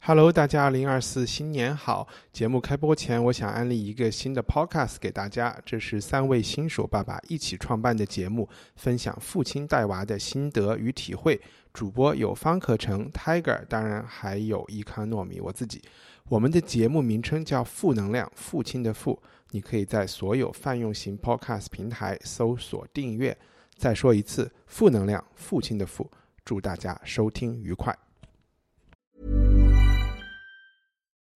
Hello，大家，二零二四新年好！节目开播前，我想安利一个新的 Podcast 给大家，这是三位新手爸爸一起创办的节目，分享父亲带娃的心得与体会。主播有方可成、Tiger，当然还有伊康糯米我自己。我们的节目名称叫“负能量”，父亲的“父”，你可以在所有泛用型 Podcast 平台搜索订阅。再说一次，“负能量”，父亲的“父”。祝大家收听愉快。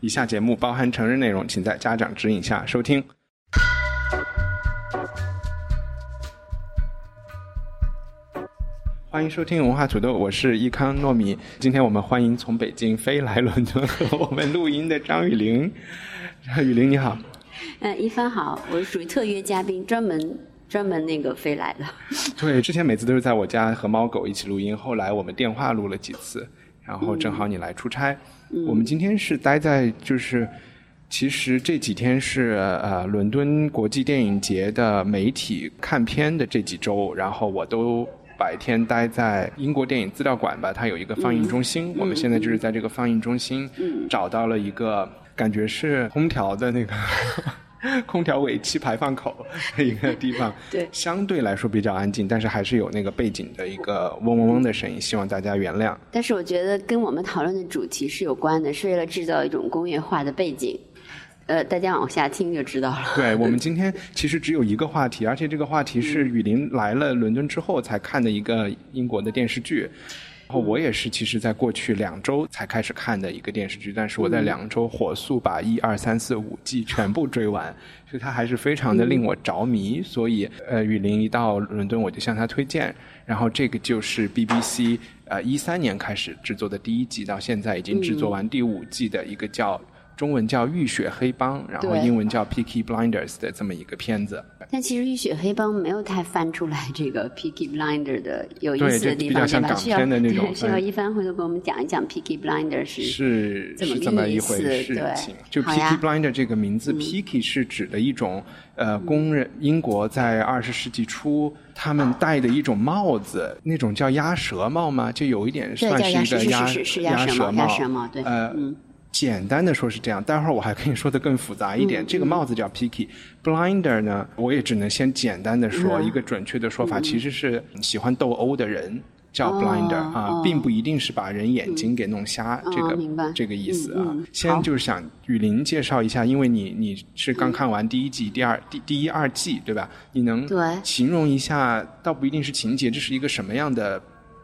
以下节目包含成人内容，请在家长指引下收听。欢迎收听文化土豆，我是易康糯米。今天我们欢迎从北京飞来伦敦和我们录音的张雨玲。雨玲你好，嗯，一帆好，我是属于特约嘉宾，专门专门那个飞来的。对，之前每次都是在我家和猫狗一起录音，后来我们电话录了几次，然后正好你来出差。我们今天是待在就是，其实这几天是呃伦敦国际电影节的媒体看片的这几周，然后我都。白天待在英国电影资料馆吧，它有一个放映中心。我们现在就是在这个放映中心找到了一个感觉是空调的那个 空调尾气排放口的一个地方。对相对来说比较安静，但是还是有那个背景的一个嗡嗡嗡的声音，希望大家原谅。但是我觉得跟我们讨论的主题是有关的，是为了制造一种工业化的背景。呃，大家往下听就知道了。对我们 今天其实只有一个话题，而且这个话题是雨林来了伦敦之后才看的一个英国的电视剧。然后我也是，其实在过去两周才开始看的一个电视剧，但是我在两周火速把一二三四五季全部追完，所以它还是非常的令我着迷。所以，呃，雨林一到伦敦，我就向他推荐。然后这个就是 BBC 呃一三年开始制作的第一季，到现在已经制作完第五季的一个叫。中文叫《浴血黑帮》，然后英文叫《Peaky Blinders》的这么一个片子。但其实《浴血黑帮》没有太翻出来这个 Peaky Blinders 的有意对思的地方，这比较像对吧？港需要片的那种对 需要嗯一帆回头给我们讲一讲 Peaky Blinder 是是怎么是这么一回事对情。就好呀 Peaky Blinders 这个名字、p e a k y 是指的一种呃工人，英国在二十世纪初他们戴的一种帽子，那种叫鸭舌帽吗？就有一点对算是是一个鸭鸭舌舌帽鸭舌帽对呃。嗯简单的说是这样，待会儿我还可以说的更复杂一嗯点。这个帽子叫 picky，blinder 呢，我也只能先简单的说、嗯。一个准确的说法，其实是喜欢斗殴的人叫哦 Blinder、啊，哦。并不一定是把人眼睛给弄瞎，这个哦这个意思啊。先就是想雨林介绍一下，因为你你是刚看完第一季、第二第第一二季对吧？你能形容一下，倒不一定是情节，这是一个什么样的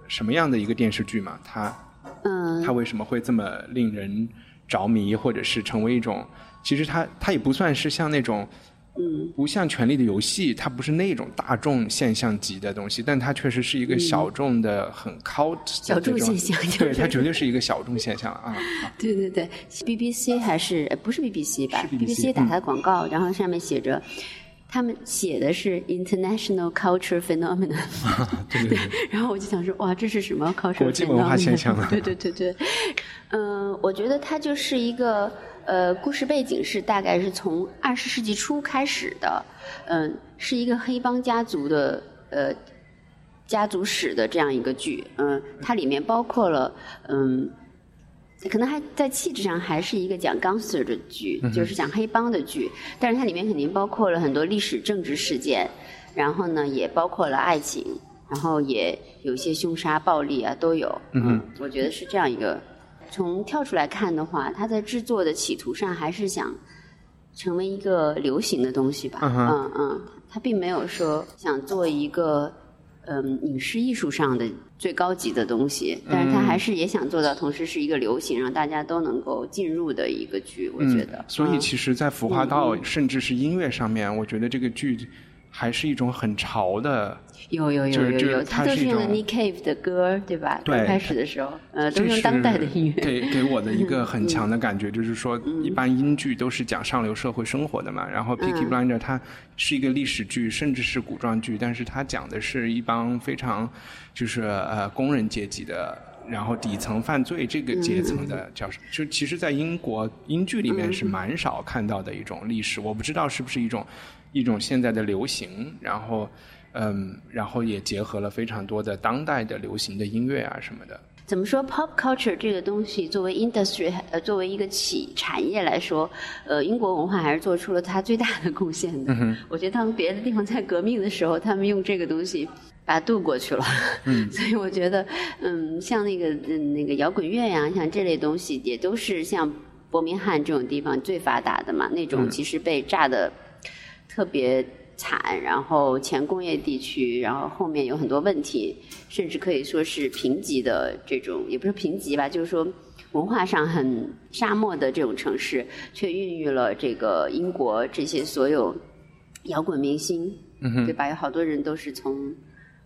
什么样的一个电视剧嘛？它嗯。它为什么会这么令人着迷，或者是成为一种？其实它它也不算是像那种，嗯，不像《权力的游戏》，它不是那种大众现象级的东西，但它确实是一个小众的、很 cult 小众现象对，就是它绝对是一个小众现象啊。啊对对对，BBC 还是呃不是 BBC 吧是 BBC 打开广告，然后上面写着。他们写的是 international culture phenomenon，对对 对，然后我就想说，哇，这是什么 culture 国际文化 phenomenon？现象啊对对对对，嗯、我觉得它就是一个呃，故事背景是大概是从二十世纪初开始的，嗯、是一个黑帮家族的呃家族史的这样一个剧，嗯、它里面包括了嗯。可能还在气质上还是一个讲 gangster 的剧，就是讲黑帮的剧，但是它里面肯定包括了很多历史政治事件，然后呢也包括了爱情，然后也有一些凶杀、暴力啊都有。嗯，我觉得是这样一个。从跳出来看的话，它在制作的企图上还是想成为一个流行的东西吧。嗯嗯嗯，它并没有说想做一个嗯影视艺术上的最高级的东西，但是他还是也想做到，同时是一个流行，让大家都能够进入的一个剧。我觉得，嗯。所以嗯。其实，在服化道、甚至是音乐上面，我觉得这个剧还是一种很潮的，有有有就是有有，他都是用的 Nick Cave 的歌，对吧？对刚开始的时候，呃，都用当代的音乐。给给我的一个 很强的感觉，就是说，一般英剧都是讲上流社会生活的嘛，然后《Peaky Blinder》它是一个历史剧，甚至是古装剧，但是它讲的是一帮非常就是呃工人阶级的。然后底层犯罪这个阶层的叫什么？就其实，在英国英剧里面是蛮少看到的一种历史，我不知道是不是一种一种现在的流行，然后嗯，然后也结合了非常多的当代的流行的音乐啊什么的。怎么说？Pop culture 这个东西，作为 industry，呃，作为一个企产业来说，呃，英国文化还是做出了它最大的贡献的。我觉得他们别的地方在革命的时候，他们用这个东西把它渡过去了。所以我觉得，嗯，像那个嗯那个摇滚乐呀，像这类东西，也都是像伯明翰这种地方最发达的嘛。那种其实被炸的特别惨，然后前工业地区，然后后面有很多问题，甚至可以说是贫瘠的这种，也不是贫瘠吧，就是说文化上很沙漠的这种城市，却孕育了这个英国这些所有摇滚明星，对吧？有好多人都是从，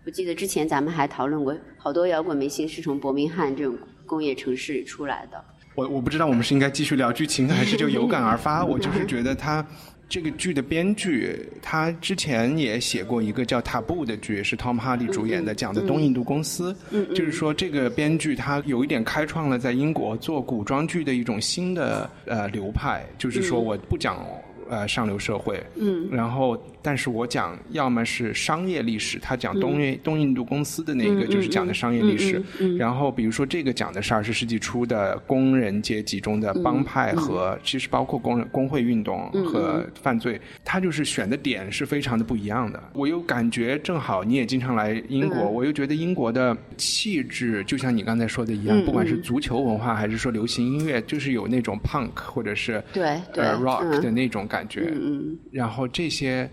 我记得之前咱们还讨论过，好多摇滚明星是从伯明翰这种工业城市里出来的。我我不知道我们是应该继续聊剧情，还是就有感而发。我就是觉得他这个剧的编剧，他之前也写过一个叫《塔布》的剧，是 Tom Hardy 主演的，讲的东印度公司。就是说，这个编剧他有一点开创了在英国做古装剧的一种新的呃流派，就是说我不讲。呃，上流社会，嗯，然后，但是我讲要么是商业历史，他讲东印、东印度公司的那个就是讲的商业历史，嗯然后比如说这个讲的是二十世纪初的工人阶级中的帮派和其实包括工人工会运动和犯罪，他就是选的点是非常的不一样的。我又感觉正好你也经常来英国，我又觉得英国的气质就像你刚才说的一样，不管是足球文化还是说流行音乐，就是有那种 punk 或者是对对呃 rock 嗯。的那种感觉。嗯，然后这些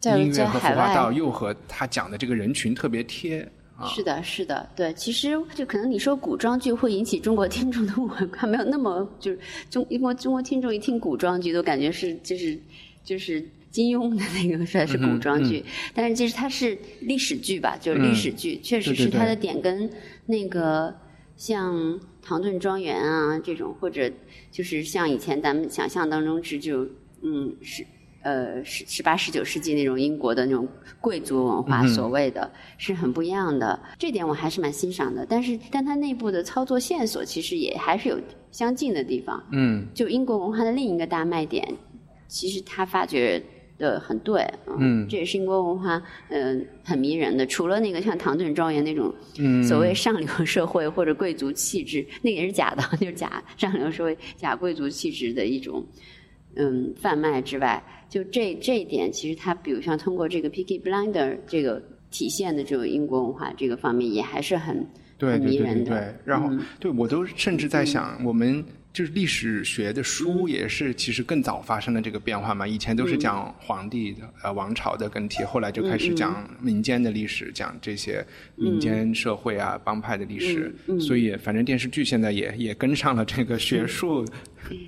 在音乐和服化道又和他讲的这个人群特别贴啊。是的，是的，对，其实就可能你说古装剧会引起中国听众的误会，还没有那么就是中因为中国听众一听古装剧都感觉是就是就是金庸的那个算是古装剧，但是其实它是历史剧吧，就是历史剧，确实是它的点跟那个像《唐顿庄园》啊这种，或者就是像以前咱们想象当中是就嗯是。呃，十十八、十九世纪那种英国的那种贵族文化，所谓的、是很不一样的，这点我还是蛮欣赏的。但是，但它内部的操作线索其实也还是有相近的地方。嗯就英国文化的另一个大卖点，其实他发掘的很对，嗯这也是英国文化嗯、呃很迷人的。除了那个像唐顿庄园那种嗯所谓上流社会或者贵族气质，那个也是假的，就是假上流社会假贵族气质的一种嗯贩卖之外，就这这一点，其实它比如像通过这个 Picky Blinder 这个体现的这种英国文化这个方面，也还是很对对对很迷人的。对对，然后、嗯对我都甚至在想，我们就是历史学的书也是其实更早发生了这个变化嘛。以前都是讲皇帝的、呃王朝的更替，后来就开始讲民间的历史，讲这些民间社会啊、帮派的历史。所以反正电视剧现在也也跟上了这个学术、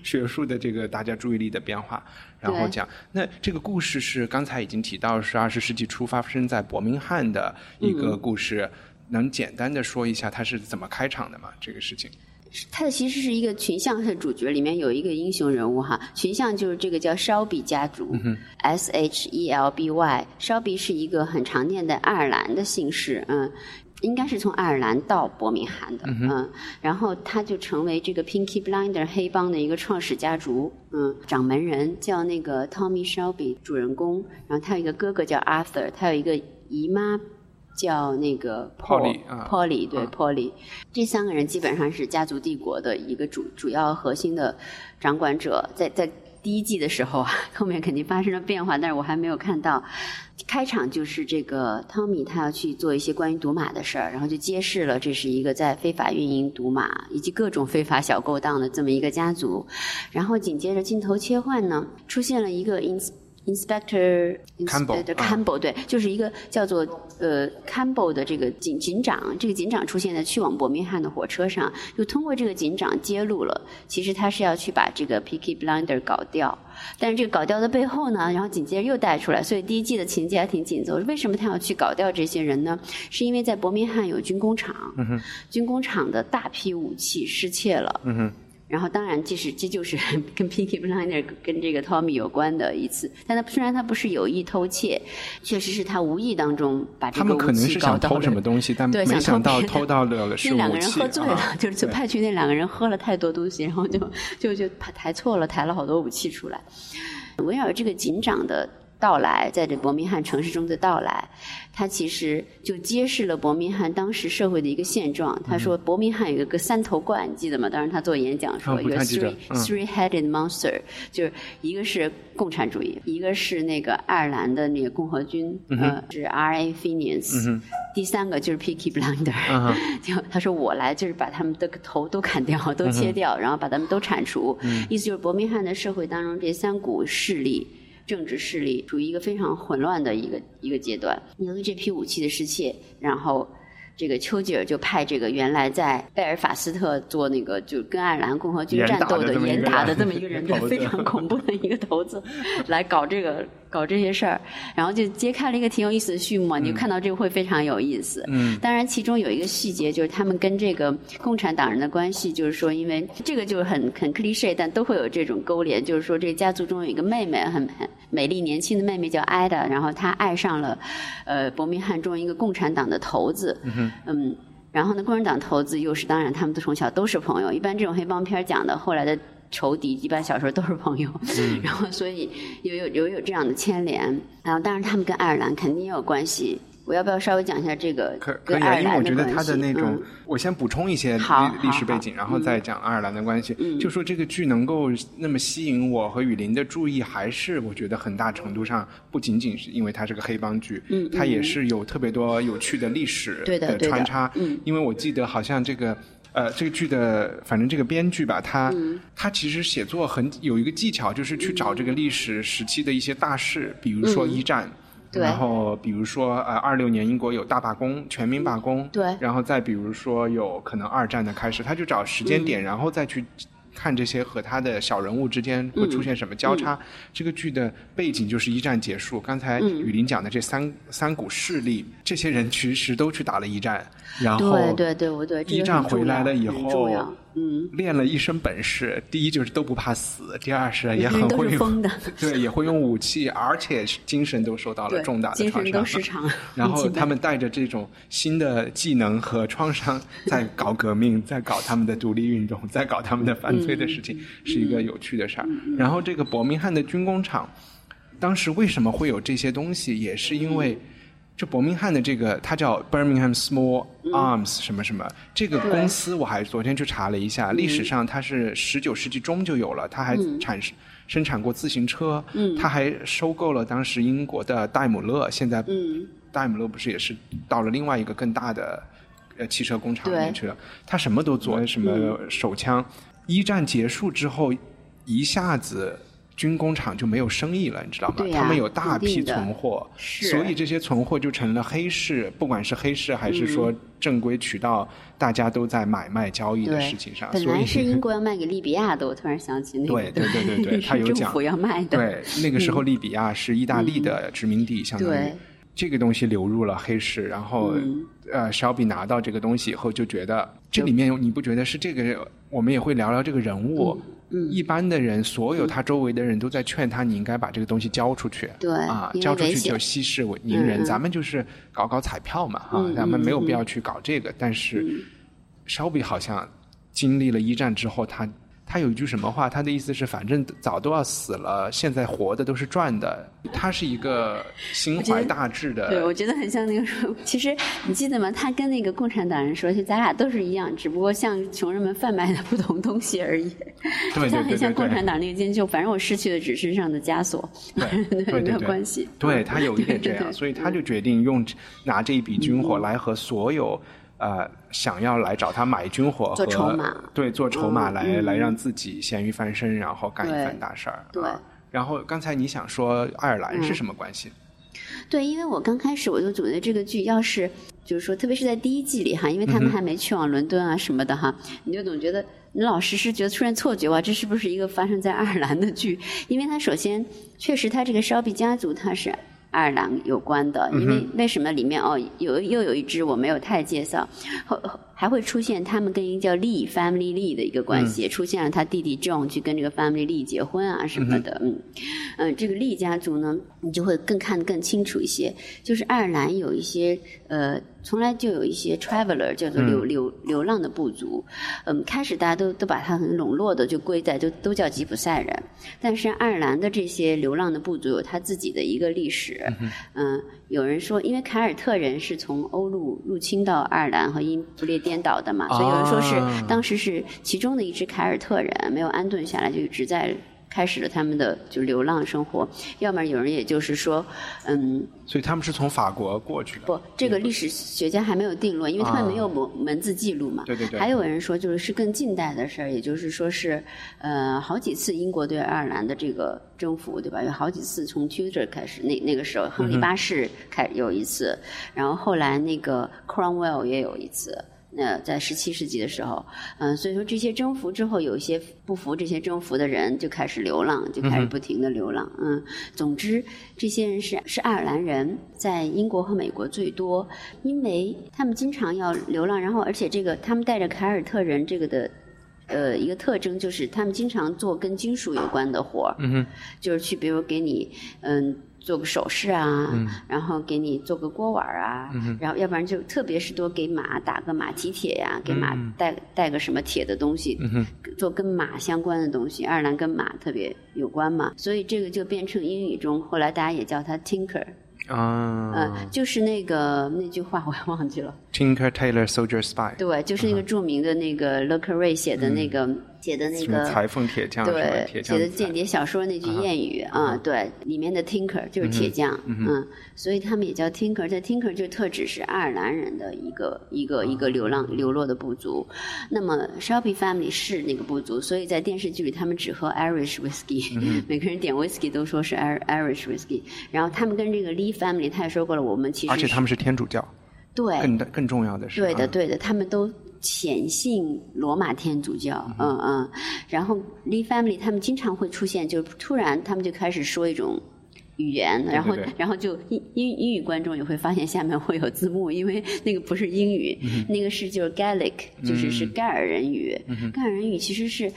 学术的这个大家注意力的变化。然后讲，那这个故事是刚才已经提到，是二十世纪初发生在伯明翰的一个故事。能简单的说一下它是怎么开场的吗？这个事情？它其实是一个群像的主角，里面有一个英雄人物哈，群像就是这个叫烧比家族、s H E L B Y。烧比是一个很常见的爱尔兰的姓氏，嗯，应该是从爱尔兰到伯明翰的，嗯然后他就成为这个 Pinky Blinder 黑帮的一个创始家族，嗯，掌门人叫那个 Tommy Shelby 主人公，然后他有一个哥哥叫 Arthur，他有一个姨妈。叫那个 Polly，啊 Polly 对啊 Polly，这三个人基本上是家族帝国的一个主主要核心的掌管者，在在第一季的时候啊，后面肯定发生了变化，但是我还没有看到。开场就是这个汤米他要去做一些关于赌马的事儿，然后就揭示了这是一个在非法运营赌马以及各种非法小勾当的这么一个家族。然后紧接着镜头切换呢，出现了一个 ins Inspector Campbell，Inspector 啊 Campbell，对，就是一个叫做呃 Campbell 的这个警警长，这个警长出现在去往伯明翰的火车上，就通过这个警长揭露了，其实他是要去把这个 Picky Blinder 搞掉。但是这个搞掉的背后呢，然后紧接着又带出来，所以第一季的情节还挺紧凑。为什么他要去搞掉这些人呢？是因为在伯明翰有军工厂，军工厂的大批武器失窃了。然后，当然，这是这就是 跟 Pinky Blinder 跟这个 Tommy 有关的一次。但他虽然他不是有意偷窃，确实是他无意当中把这他们个武器可能是想偷什么东西，但对，没想到偷到了是 那两个人喝醉了，啊就是就派去那两个人喝了太多东西，然后就就就抬抬错了，抬了好多武器出来。围绕这个警长的到来，在这伯明翰城市中的到来，他其实就揭示了伯明翰当时社会的一个现状。他说，伯明翰有一个三头怪，你记得吗？当时他做演讲说，啊不一个太记得 three 嗯。three headed monster，就是一个是共产主义，一个是那个爱尔兰的那个共和军，呃，是 R A Fenians，、第三个就是 Picky Blinder，、就他说我来就是把他们的头都砍掉，都切掉，然后把他们都铲除，意思就是伯明翰的社会当中这三股势力。政治势力处于一个非常混乱的一个一个阶段。由于这批武器的失窃，然后这个丘吉尔就派这个原来在贝尔法斯特做那个就跟爱尔兰共和军战斗的严打的这么一个人，对非常恐怖的一个头子，来搞这个搞这些事儿，然后就揭开了一个挺有意思的序幕嘛，你就看到这个会非常有意思。嗯，当然其中有一个细节就是他们跟这个共产党人的关系，就是说因为这个就是很很 cliche，但都会有这种勾连，就是说这个家族中有一个妹妹很很美丽年轻的妹妹叫艾达，然后她爱上了呃伯明翰中一个共产党的头子，嗯然后呢，共产党头子又是当然，他们都从小都是朋友。一般这种黑帮片儿讲的后来的仇敌，一般小时候都是朋友。然后所以有有有有这样的牵连。然后当然他们跟爱尔兰肯定也有关系。我要不要稍微讲一下这个可可以啊，因为我觉得？他的那种嗯，我先补充一些历历史背景，然后再讲爱尔兰的关系。嗯就说这个剧能够那么吸引我和雨林的注意，还是我觉得很大程度上不仅仅是因为它是个黑帮剧，嗯它也是有特别多有趣的历史的穿插。嗯因为我记得好像这个。呃，这个剧的反正这个编剧吧，他、嗯。他其实写作很有一个技巧，就是去找这个历史时期的一些大事，比如说一战，嗯然后比如说呃，二六年英国有大罢工，全民罢工，对。然后再比如说有可能二战的开始，他就找时间点，嗯。然后再去看这些和他的小人物之间会出现什么交嗯叉。这个剧的背景就是一战结束，刚才雨林讲的这三、三股势力，这些人其实都去打了一战，然后对对对，我对一战回来了以后嗯，练了一身本事。第一就是都不怕死，第二是也很会用 对，也会用武器，而且精神都受到了重大的创伤。神都失常 然后他们带着这种新的技能和创伤，在搞革命，在搞他们的独立运动，在搞他们的犯罪的事嗯情，是一个有趣的事儿。然后这个伯明翰的军工厂，当时为什么会有这些东西，也是因为。就伯明翰的这个，它叫 Birmingham Small Arms 什么什么，这个公司我还昨天去查了一下，历史上它是十九世纪中就有了，它还产生生产过自行车，它还收购了当时英国的戴姆勒，现在戴姆勒不是也是到了另外一个更大的呃汽车工厂里面去了，它什么都做，什么手枪。一战结束之后，一下子。军工厂就没有生意了，你知道吗？他们有大批存货，所以这些存货就成了黑市，不管是黑市还是说正规渠道，大家都在买卖交易的事情上。本所以来是英国要卖给利比亚的，我突然想起那个，对对对对对，他有讲。要卖的，对，那个时候利比亚是意大利的殖民地，相当于这个东西流入了黑市，然后、嗯。呃，小比拿到这个东西以后就觉得这里面你不觉得是这个？我们也会聊聊这个人物。嗯一般的人，所有他周围的人都在劝他，你应该把这个东西交出去。对啊，交出去就息事宁人。咱们就是搞搞彩票嘛，哈、嗯咱们没有嗯必要去搞这个。但是，烧比好像经历了一战之后，他他有一句什么话？他的意思是，反正早都要死了，现在活的都是赚的。他是一个心怀大志的，对，我觉得很像那个说，其实你记得吗？他跟那个共产党人说，就咱俩都是一样，只不过像穷人们贩卖的不同东西而已。对对他很对对对像共产。党那个金就，反正我失去的只是身上的枷锁，对 没有关系。对他有一点这样，所以他就决定用拿这一笔军火来和所有呃想要来找他买军火和做筹码对做筹码来、嗯来让自己咸鱼翻身，然后干一番大事儿。对啊然后刚才你想说爱尔兰嗯是什么关系？对，因为我刚开始我就觉得这个剧要是就是说，特别是在第一季里哈，因为他们还没去往伦敦啊什么的哈，你就总觉得你老是是觉得出现错觉哇，这是不是一个发生在爱尔兰的剧？因为它首先确实它这个烧比家族它是。爱尔兰有关的，因为为什么里面哦有又有一只我没有太介绍，还会出现他们跟一个叫 Lee Family Lee 的一个关系，也出现了他弟弟 John 去跟这个 Family Lee 结婚啊什么的，嗯嗯，这个利家族呢，你就会更看得更清楚一些。就是爱尔兰有一些呃，从来就有一些 traveler 叫做流、流流浪的部族，嗯，开始大家都都把它很笼络的就归在都都叫吉普赛人，但是爱尔兰的这些流浪的部族有他自己的一个历史，嗯，有人说，因为凯尔特人是从欧陆入侵到爱尔兰和英不列颠岛的嘛，所以有人说是啊。当时是其中的一支凯尔特人没有安顿下来，就一直在开始了他们的就流浪生活。要么有人也就是说，嗯，所以他们是从法国过去的。不，这个历史学家还没有定论，因为他们没有文文字记录嘛。对对对还有人说，就是是更近代的事儿，也就是说是，呃，好几次英国对爱尔兰的这个征服，对吧？有好几次从 Tudor 开始，那那个时候亨利八世开有一次，然后后来那个 Cromwell 也有一次。那在十七世纪的时候，嗯、所以说这些征服之后，有一些不服这些征服的人就开始流浪，就开始不停的流浪。嗯，总之，这些人是是爱尔兰人，在英国和美国最多，因为他们经常要流浪，然后而且这个他们带着凯尔特人这个的。呃，一个特征就是他们经常做跟金属有关的活儿，嗯、就是去比如给你嗯做个首饰啊，然后给你做个锅碗儿啊，然后要不然就特别是多给马打个马蹄铁呀、给马带带个什么铁的东西，做跟马相关的东西。爱尔兰跟马特别有关嘛，所以这个就变成英语中后来大家也叫它 tinker，啊、嗯、就是那个那句话我也忘记了。t i n k e r Tailor Soldier Spy，对，就是那个著名的那个 Carre 写的那个、写的那个裁缝铁匠，对铁匠写的间谍小说那句谚语啊，对，里面的 Tinker 就是铁匠，嗯，所以他们也叫 Tinker，这 Tinker 就特指是爱尔兰人的一个一个一个流浪流落的部族。那么 Shelby Family 是那个部族，所以在电视剧里他们只喝 Irish whiskey，、每个人点 whiskey 都说是 Ir- Irish whiskey。然后他们跟这个 Lee Family，他也说过了，我们其实而且他们是天主教，对。更更重要的是，对的，啊。对的，他们都潜信罗马天主教，嗯嗯。然后 Lee family 他们经常会出现，就突然他们就开始说一种。语言，然后然后就英英英语观众也会发现下面会有字幕，因为那个不是英语，那个是就是 Gaelic，就是是盖尔人语。盖尔人语其实是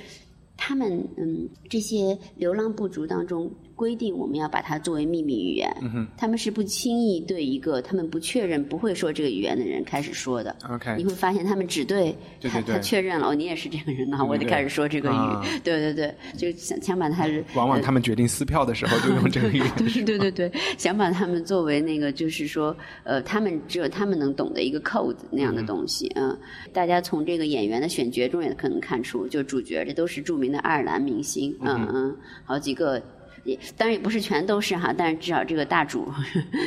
他们嗯这些流浪部族当中规定我们要把它作为秘密语言，他们是不轻易对一个他们不确认不会说这个语言的人开始说的。OK 你会发现他们只对他确认了哦，你也是这个人呢，我对就开始说这个语啊。对对对，就想想把他 往往他们决定撕票的时候就用这个语言。对对对对，想把他们作为那个，就是说，呃，他们只有他们能懂的一个 code 那样的东西，嗯、大家从这个演员的选角中也可能看出，就主角这都是著名的爱尔兰明星，嗯嗯，好几个。也当然也不是全都是哈，但是至少这个大主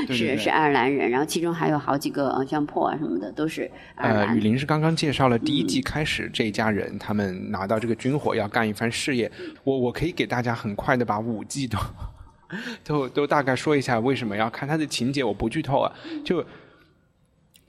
对是是爱尔兰人，然后其中还有好几个呃像破啊什么的都是爱尔呃，兰雨林是刚刚介绍了第一季开始这一家人，他们拿到这个军火要干一番事业。我我可以给大家很快的把五季都 都都大概说一下为什么要看它的情节，我不剧透啊。就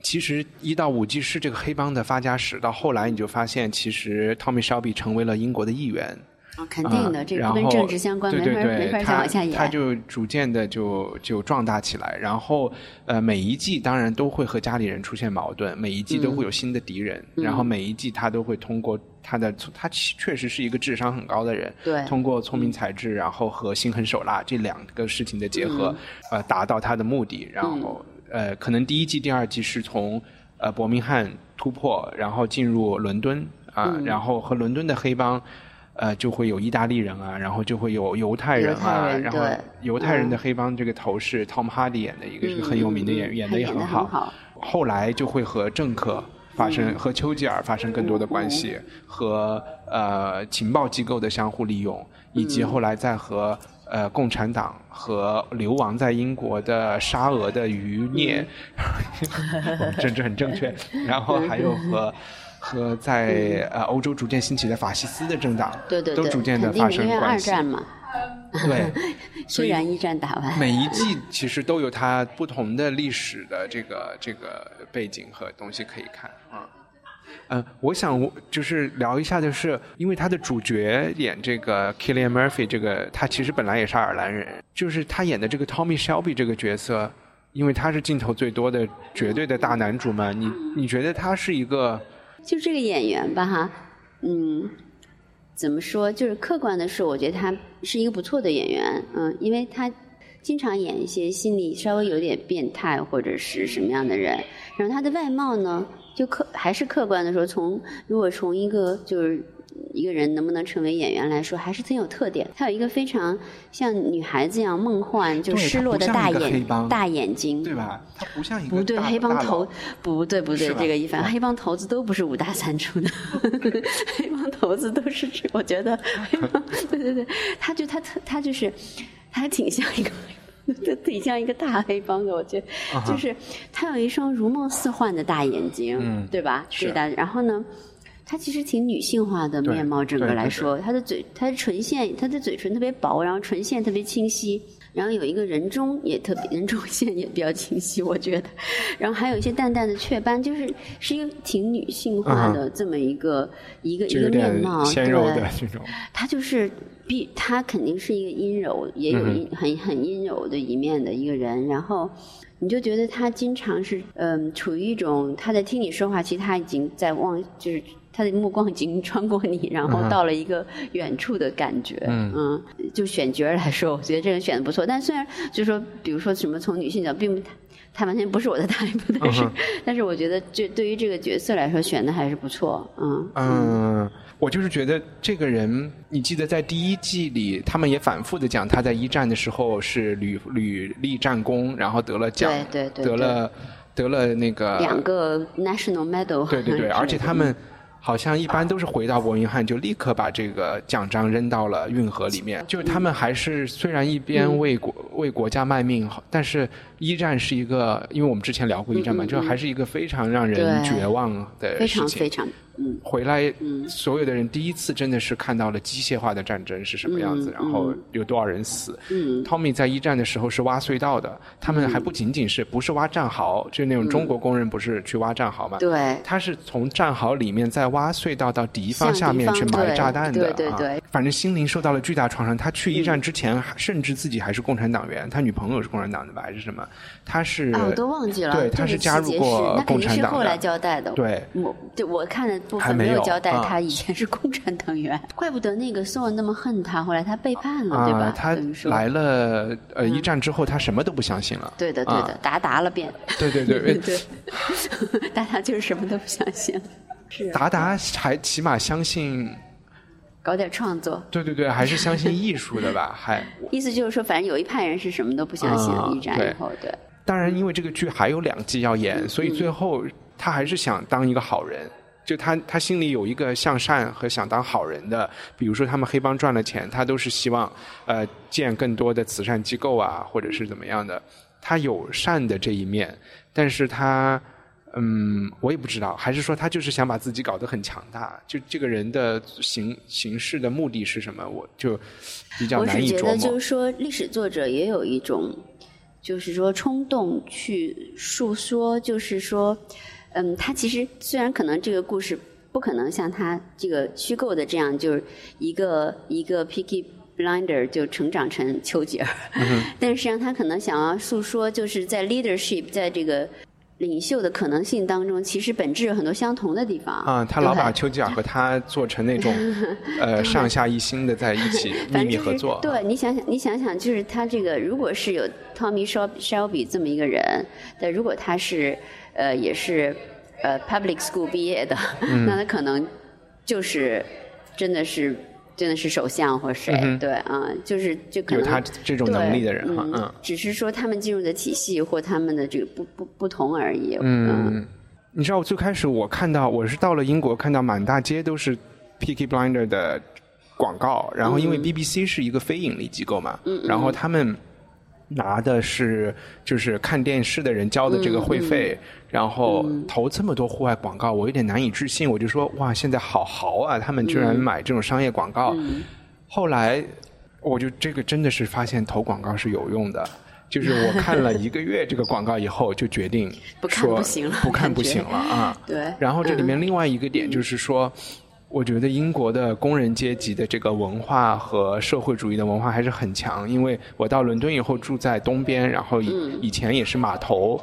其实一到五季是这个黑帮的发家史，到后来你就发现，其实 Tommy Shelby 成为了英国的议员。啊，肯定的，啊这个跟政治相关，对对对，没法没法再他往下演。他就逐渐的就就壮大起来，然后呃每一季当然都会和家里人出现矛盾，每一季都会有新的敌人，嗯。然后每一季他都会通过他的他确实是一个智商很高的人，对通过聪明才智，然后和心狠手辣这两个事情的结合，嗯。呃达到他的目的，然后、呃可能第一季、第二季是从呃伯明翰突破，然后进入伦敦啊、嗯。然后和伦敦的黑帮。呃，就会有意大利人啊，然后就会有犹太人啊，人然后犹太人的嗯黑帮这个头是 Tom Hardy 演的一个，是很有名的演员，嗯演的也。很好后来就会和政客发生、嗯和丘吉尔发生更多的关系，和呃情报机构的相互利用，以嗯及后来再和呃共产党和流亡在英国的沙俄的余孽，政治很正确，然后还有和。和在呃欧洲逐渐兴起的法西斯的政党，对对对，都逐渐的肯定发的因为二生关系。战嘛，对，虽然一战打完，每一季其实都有它不同的历史的这个这个背景和东西可以看啊。嗯，我想就是聊一下的是，因为他的主角演这个 Killian Murphy 这个，他其实本来也是爱尔兰人，就是他演的这个 Tommy Shelby 这个角色，因为他是镜头最多的绝对的大男主嘛，你你觉得他是一个？就这个演员吧，哈，嗯，怎么说？就是客观的说，我觉得他是一个不错的演员，嗯，因为他经常演一些心理稍微有点变态或者是什么样的人，然后他的外貌呢？就客还是客观的说，从如果从一个就是一个人能不能成为演员来说，还是挺有特点。他有一个非常像女孩子一样梦幻就失落的大眼大眼睛，对吧？他不像一个不对黑帮头，不对不对，这个一凡黑帮头子都不是五大三粗的，黑帮头子都是我觉得 黑帮对对对，他就他特他就是他还挺像一个。就挺像一个大黑帮的，我觉得，就是他有一双如梦似幻的大眼睛，对吧？是的。然后呢，他其实挺女性化的面貌，整个来说，她的嘴，她的唇线，她的嘴唇特别薄，然后唇线特别清晰。然后有一个人中也特别，人中线也比较清晰，我觉得。然后还有一些淡淡的雀斑，就是是一个挺女性化的这么一个一个一个面貌，对。她就是必，她肯定是一个阴柔，也有阴很很阴柔的一面的一个人。然后你就觉得她经常是嗯，处于一种她在听你说话，其实她已经在望，就是。他的目光已经穿过你，然后到了一个远处的感觉。嗯，就选角来说，我觉得这个选的不错。但虽然就是说，比如说什么从女性角，并不，他完全不是我的 type，但是，但是我觉得这对于这个角色来说，选的还是不错。嗯嗯，我就是觉得这个人，你记得在第一季里，他们也反复的讲他在一战的时候是屡屡立战功，然后得了奖，对对得了得了那个两个 national medal。对对 对，而且他们。好像一般都是回到伯明翰就立刻把这个奖章扔到了运河里面。就是他们还是虽然一边为国为国家卖命，但是一战是一个，因为我们之前聊过一战嘛，就还是一个非常让人绝望的事情。非常非常。回来，所有的人第一次真的是看到了机械化的战争是什么样子，然后有多少人死。Tommy 在一战的时候是挖隧道的，他们还不仅仅是不是挖战壕，就那种中国工人不是去挖战壕嘛？对，他是从战壕里面再挖隧道到敌方下面去埋炸弹的。对对对，反正心灵受到了巨大创伤。他去一战之前，甚至自己还是共产党员，他女朋友是共产党的吧，还是什么？他是啊，我都忘记了。对，他是加入过共产党的。后来交代的。对，我对我看的。还没有交代，他以前是共产党员，怪不得那个宋恩那么恨他。后来他背叛了，对吧？他来了，呃，一战之后他什么都不相信了。对的，对的，达达了变。对对对对，达达就是什么都不相信。是达达还起码相信搞点创作。对对对，还是相信艺术的吧？还意思就是说，反正有一派人是什么都不相信。一战以后，对。当然，因为这个剧还有两季要演，所以最后。他还是想当一个好人，就他他心里有一个向善和想当好人的，比如说他们黑帮赚了钱，他都是希望呃建更多的慈善机构啊，或者是怎么样的。他有善的这一面，但是他嗯，我也不知道，还是说他就是想把自己搞得很强大？就这个人的行行事的目的是什么？我就比较难以琢磨。我是觉得，就是说历史作者也有一种，就是说冲动去述说，就是说。嗯，他其实虽然可能这个故事不可能像他这个虚构的这样，就是一个一个 Picky Blinder 就成长成丘吉尔，但实际上他可能想要诉说，就是在 leadership 在这个领袖的可能性当中，其实本质有很多相同的地方。啊，他老把丘吉尔和他做成那种 呃上下一心的在一起秘密合作。对你想想，你想想，就是他这个如果是有 Tommy Shelby 这么一个人，但如果他是。呃，也是呃，public school 毕业的，那他可能就是真的是真的是首相或谁，对啊，就是就可能有他这种能力的人哈，嗯，只是说他们进入的体系或他们的这个不不不同而已。嗯，你知道我最开始我看到我是到了英国看到满大街都是 Picky Blinder 的广告，然后因为 BBC 是一个非盈利机构嘛，嗯。然后他们。拿的是就是看电视的人交的这个会费，然后投这么多户外广告，我有点难以置信。我就说哇，现在好豪啊！他们居然买这种商业广告。后来我就这个真的是发现投广告是有用的。就是我看了一个月这个广告以后，就决定 不看说不行了不看不行了啊。对然后这里面另外一个点就是说，我觉得英国的工人阶级的这个文化和社会主义的文化还是很强。因为我到伦敦以后住在东边，然后以、嗯。以前也是码头，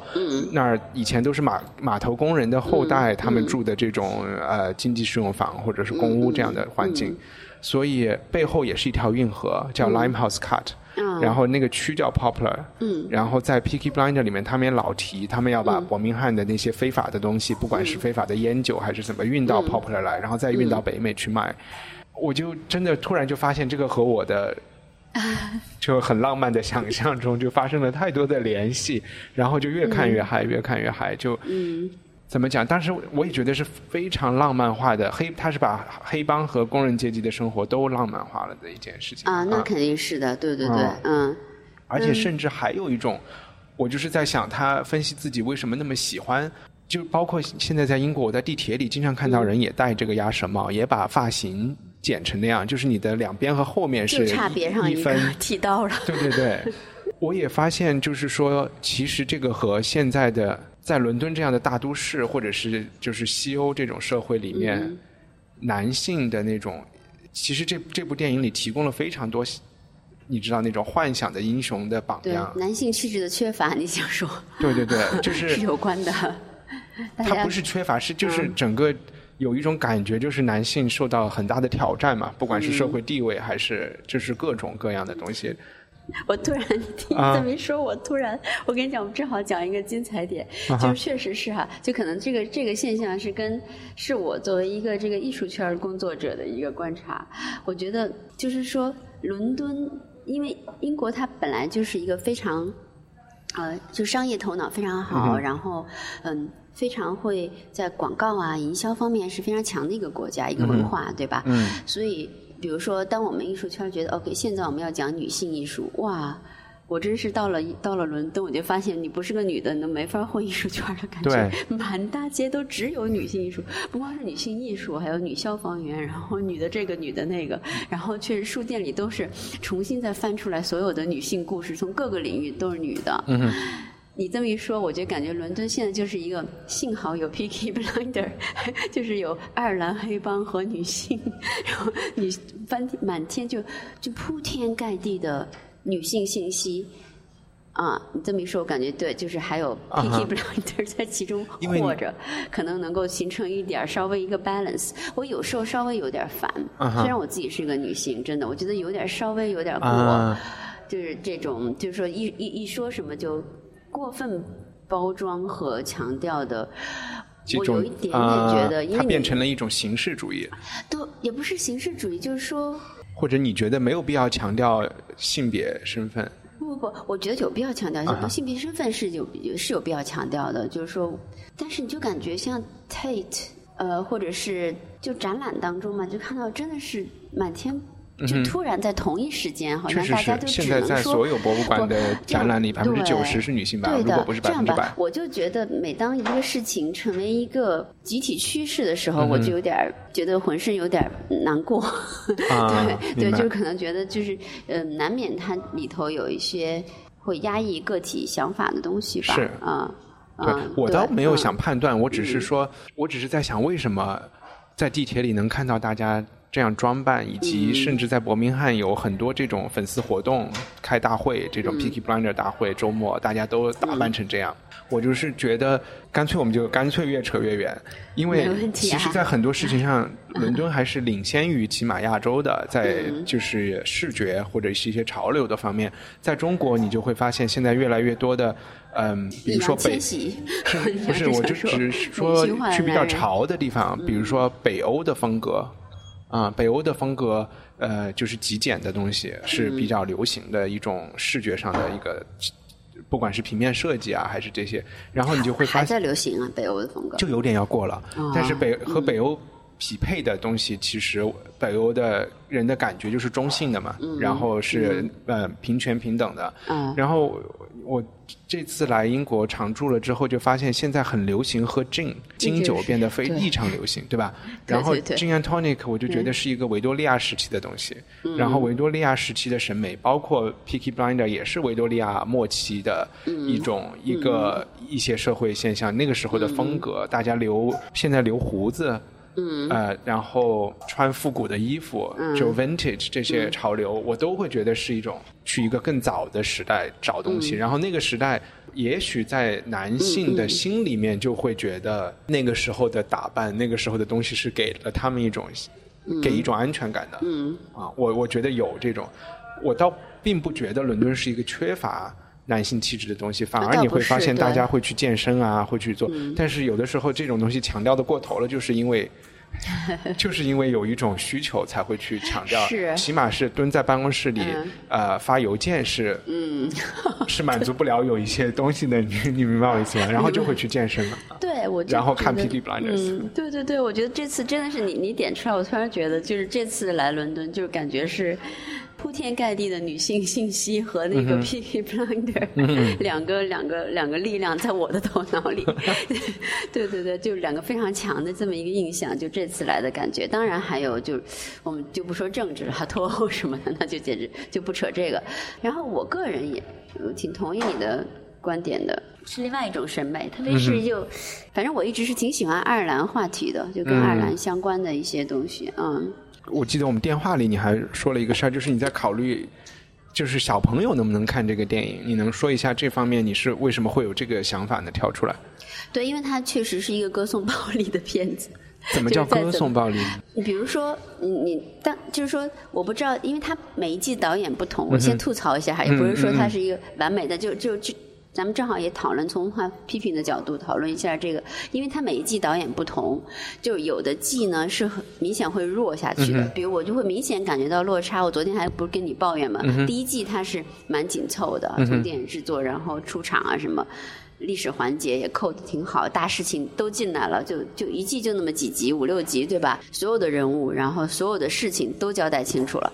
那儿以前都是码码头工人的后嗯代，他们住的这种呃经济适用房或者是公嗯屋这样的环境，所以背后也是一条运河，叫 Limehouse Cut。嗯。然后那个区叫 Poplar，嗯，然后在 Picky Blinder 里面，他们也老提，他们要把伯明翰的那些非法的东西，不管是非法的烟酒还是怎么，运到 Poplar 来，然后再运到北美去卖。我就真的突然就发现，这个和我的 就很浪漫的想象中就发生了太多的联系，然后就越看越嗨，越看越嗨，就怎么讲？当时我也觉得是非常浪漫化的黑，他是把黑帮和工人阶级的生活都浪漫化了的一件事情啊，那肯定是的，对对对嗯，嗯而且甚至还有一种，我就是在想他分析自己为什么那么喜欢，就包括现在在英国，我在地铁里经常看到人也戴这个鸭舌帽，也把发型剪成那样，就是你的两边和后面就是差别上一分。剃刀了。对对对，我也发现，就是说，其实这个和现在的在伦敦这样的大都市，或者是就是西欧这种社会里面，嗯男性的那种，其实这这部电影里提供了非常多，你知道那种幻想的英雄的榜对样。男性气质的缺乏，你想说对对对，就是是有关的。他不是缺乏，是就是嗯整个有一种感觉，就是男性受到很大的挑战嘛，不管是社会地位还是就是各种各样的东西。我突然听你啊。这么一说，我突然，我跟你讲，我们正好讲一个精彩点，就是确实是哈，就可能这个这个现象是跟是我作为一个这个艺术圈工作者的一个观察。我觉得就是说，伦敦，因为英国它本来就是一个非常呃，就商业头脑非常好，然后嗯，非常会在广告啊、营销方面是非常强的一个国家，一个文化，对吧？嗯，所以，比如说，当我们艺术圈觉得 OK，现在我们要讲女性艺术，哇，我真是到了到了伦敦，我就发现你不是个女的，你都没法混艺术圈的感觉。对 满大街都只有女性艺术，不光是女性艺术，还有女消防员，然后女的这个女的那个，然后确实书店里都是重新再翻出来所有的女性故事，从各个领域都是女的。嗯你这么一说，我就感觉伦敦现在就是一个幸好有 Peaky Blinder，就是有爱尔兰黑帮和女性，然后女翻满天就就铺天盖地的女性信息。啊，你这么一说，我感觉对，就是还有啊哈 Peaky Blinder 在其中或者可能能够形成一点稍微一个 balance。我有时候稍微有点烦，虽然我自己是一个女性，真的，我觉得有点稍微有点过。啊就是这种，就是说一一一说什么就过分包装和强调的，我有一点点啊觉得，因为它变成了一种形式主义，都也不是形式主义，就是说或者你觉得没有必要强调性别身份。不不不，我觉得有必要强调性别身份是有是有必要强调的，就是说，但是你就感觉像 Tate，呃，或者是就展览当中嘛，就看到真的是满天。就突然在同一时间，好像大家就，现在只能说在所有博物馆的展览里，百分之九十对是女性吧？对的，不是这样百分之百吧，，我就觉得每当一个事情成为一个集体趋势的嗯时候，我就有点觉得浑身有点难过。啊对 对，就是可能觉得就是呃，难免它里头有一些会压抑个体想法的东西吧。是啊。对嗯我倒没有嗯想判断，我只是说，我只是在想，为什么在地铁里能看到大家这样装扮，以嗯。及甚至在伯明翰有很多这种粉丝活动、开大会，这嗯。种 Picky Blinder 大会，周末大家都打扮成这样。我就是觉得，干脆我们就干脆越扯越远，因为其实，在很多事情上，伦敦还是领先于起码亚洲的，在嗯。就是视觉或者是一些潮流的方面。在中国，你就会发现现在越来越多的，嗯，比如说北 不是，我就只是说去比较潮的地方，比如说北欧的风格，啊，北欧的风格，呃，就是极简的东西是比较流行的一种视觉上的一个，不管是平面设计啊，还是这些，然后你就会发现还在流行啊，北欧的风格。就有点要过了。但是北和北欧匹配的东西，其实北欧的人的感觉就是中性的嘛，然后是、呃平权平等的。嗯然后我这次来英国常住了之后，就发现现在很流行喝 gin，金酒变得非异常流行，对吧？然后 gin and tonic 我就觉得是一个维多利亚时期的东西，然后维多利亚时期的审美，包括 picky Blinder 也是维多利亚末期的一种、一个一些社会现象，那个时候的风格，大家留现在留胡子。嗯，呃，然后穿复古的衣服，就 vintage 这些潮流，我都会觉得是一种去一个更早的时代找东西。然后那个时代，也许在男性的心里面就会觉得那个时候的打扮，那个时候的东西是给了他们一种、给一种安全感的。嗯，啊，我我觉得有这种，我倒并不觉得伦敦是一个缺乏。男性气质的东西，反而你会发现大家会去健身啊，会去做。但是有的时候这种东西强调的过头了，就是因为 就是因为有一种需求才会去强调，是起码是蹲在办公室里、嗯呃发邮件是，嗯，是满足不了有一些东西的，你 你明白我意思吗？然后就会去健身了。对，我就然后看 Peaky Blinders 嗯，对对对，我觉得这次真的是你你点出来，我突然觉得就是这次来伦敦，就是感觉是。铺天盖地的女性信息和那个 Peaky Blinder、两个两个两个力量在我的头脑里，对对对，就两个非常强的这么一个印象，就这次来的感觉。当然还有就我们就不说政治了，脱欧什么的，那就简直就不扯这个。然后我个人也呃挺同意你的观点的，是另外一种审美，特别是就，反正我一直是挺喜欢爱尔兰话题的，就跟爱尔兰相关的一些东西，嗯。我记得我们电话里你还说了一个事儿，就是你在考虑，就是小朋友能不能看这个电影？你能说一下这方面你是为什么会有这个想法呢？跳出来，对，因为它确实是一个歌颂暴力的片子。怎么叫 歌颂暴力？你比如说，你你当就是说，我不知道，因为他每一季导演不嗯同，我先吐槽一下哈，也不是说它是一个完美的，就就就。咱们正好也讨论从他批评的角度讨论一下这个，因为他每一季导演不同，就有的季呢是很明显会弱下去的，比如我就会明显感觉到落差。我昨天还不是跟你抱怨嘛，第一季它是蛮紧凑的，从电影制作然后出场啊什么。历史环节也扣的挺好，大事情都进来了，就就一季就那么几集，五六集对吧？所有的人物，然后所有的事情都交代清楚了。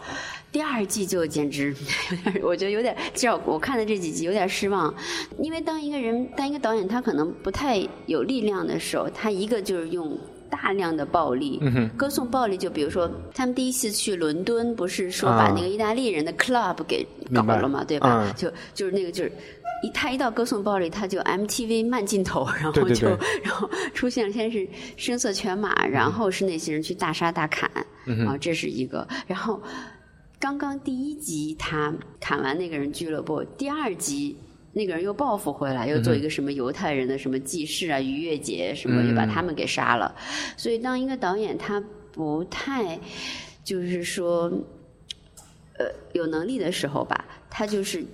第二季就简直有点，我觉得有点，至少我看的这几集有点失望，因为当一个人，当一个导演，他可能不太有力量的时候，他一个就是用。大量的暴力，歌颂暴力，就比如说他们第一次去伦敦，不是说把啊那个意大利人的 club 给搞了嘛，对吧？嗯就就是那个就是。一他一到歌颂暴力，他就 MTV 慢镜头，然后就然后出现了先是声色犬马，然后是那些人去大杀大砍，啊，这是一个。然后刚刚第一集他砍完那个人俱乐部，第二集那个人又报复回来，又做一个什么犹太人的什么祭祀啊、逾越节什么，又把他们给杀了。所以当一个导演他不太就是说呃有能力的时候吧，他就是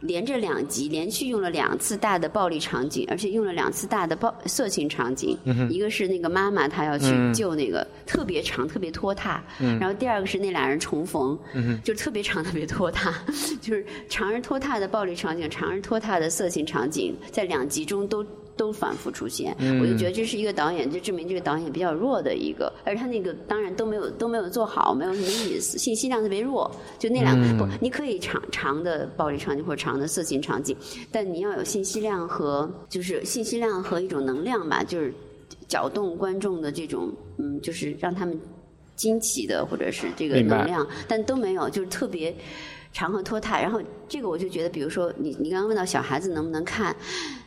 连着两集连续用了两次大的暴力场景，而且用了两次大的暴色情场景。一个是那个妈妈她要去救那个、特别长、特别拖沓，然后第二个是那俩人重逢，就特别长、特别拖沓，就是长而拖沓的暴力场景，长而拖沓的色情场景，在两集中都。都反复出现，我就觉得这是一个导演，就证明这个导演比较弱的一个，而他那个当然都没有都没有做好，没有什么意思，信息量特别弱。就那两个、不，你可以长长的暴力场景或者长的色情场景，但你要有信息量和就是信息量和一种能量吧，就是搅动观众的这种嗯，就是让他们惊奇的或者是这个能量，但都没有，就是特别。长和拖沓，然后这个我就觉得，比如说你你刚刚问到小孩子能不能看，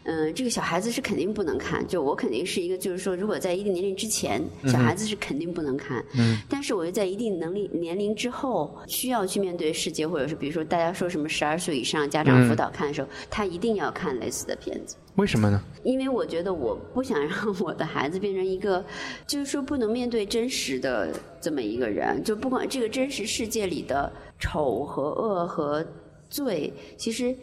嗯、这个小孩子是肯定不能看，就我肯定是一个，就是说如果在一定年龄之前，小孩子是肯定不能看，嗯，但是我又在一定能力年龄之后需要去面对世界，或者是比如说大家说什么十二岁以上家长辅导看的时候，他一定要看类似的片子。为什么呢？因为我觉得我不想让 我的孩子变成一个，就是说不能面对真实的这么一个人，就不管这个真实世界里的丑和恶和罪，其实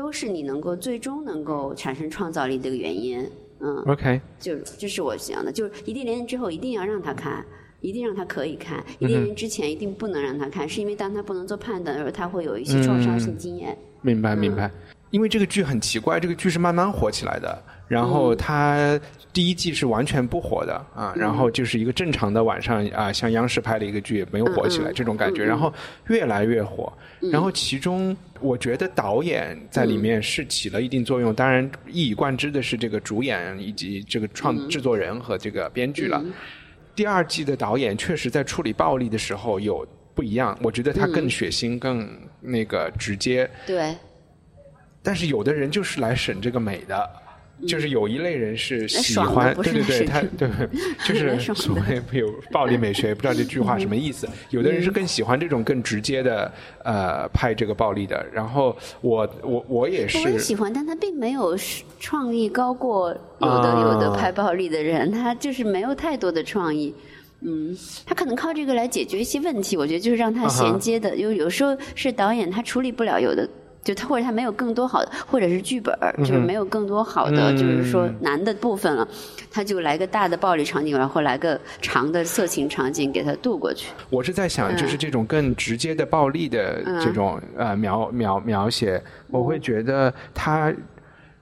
都是你能够最终能够产生创造力的一个原因。嗯，OK，就这是我想的，就是一定年龄之后一定要让他看。一定让他可以看，一定年龄之前一定不能让他看，是因为当他不能做判断的时候，他会有一些创伤性经验。明白明白。因为这个剧很奇怪，这个剧是慢慢火起来的，然后它第一季是完全不火的啊，然后就是一个正常的晚上啊，像央视拍的一个剧也没有火起来这种感觉，然后越来越火。然后其中我觉得导演在里面是起了一定作用，当然一以贯之的是这个主演以及这个创制作人和这个编剧了。第二季的导演确实在处理暴力的时候有不一样，我觉得他更血腥、更那个直接。对，但是有的人就是来审这个美的。就是有一类人是喜欢，对对对，他对，就是所谓不有暴力美学，不知道这句话什么意思。有的人是更喜欢这种更直接的呃拍这个暴力的，然后我我我也我也是喜欢，但他并没有创意高过有的啊有的拍暴力的人，他就是没有太多的创意。嗯，他可能靠这个来解决一些问题，我觉得就是让他衔接的。有有时候是导演他处理不了有的，就他或者他没有更多好的，或者是剧本儿就是没有更多好的，嗯就是说难的部分了，他就来个大的暴力场景，然后来个长的色情场景给他渡过去。我是在想，就是这种更直接的暴力的这种呃描描描写，我会觉得它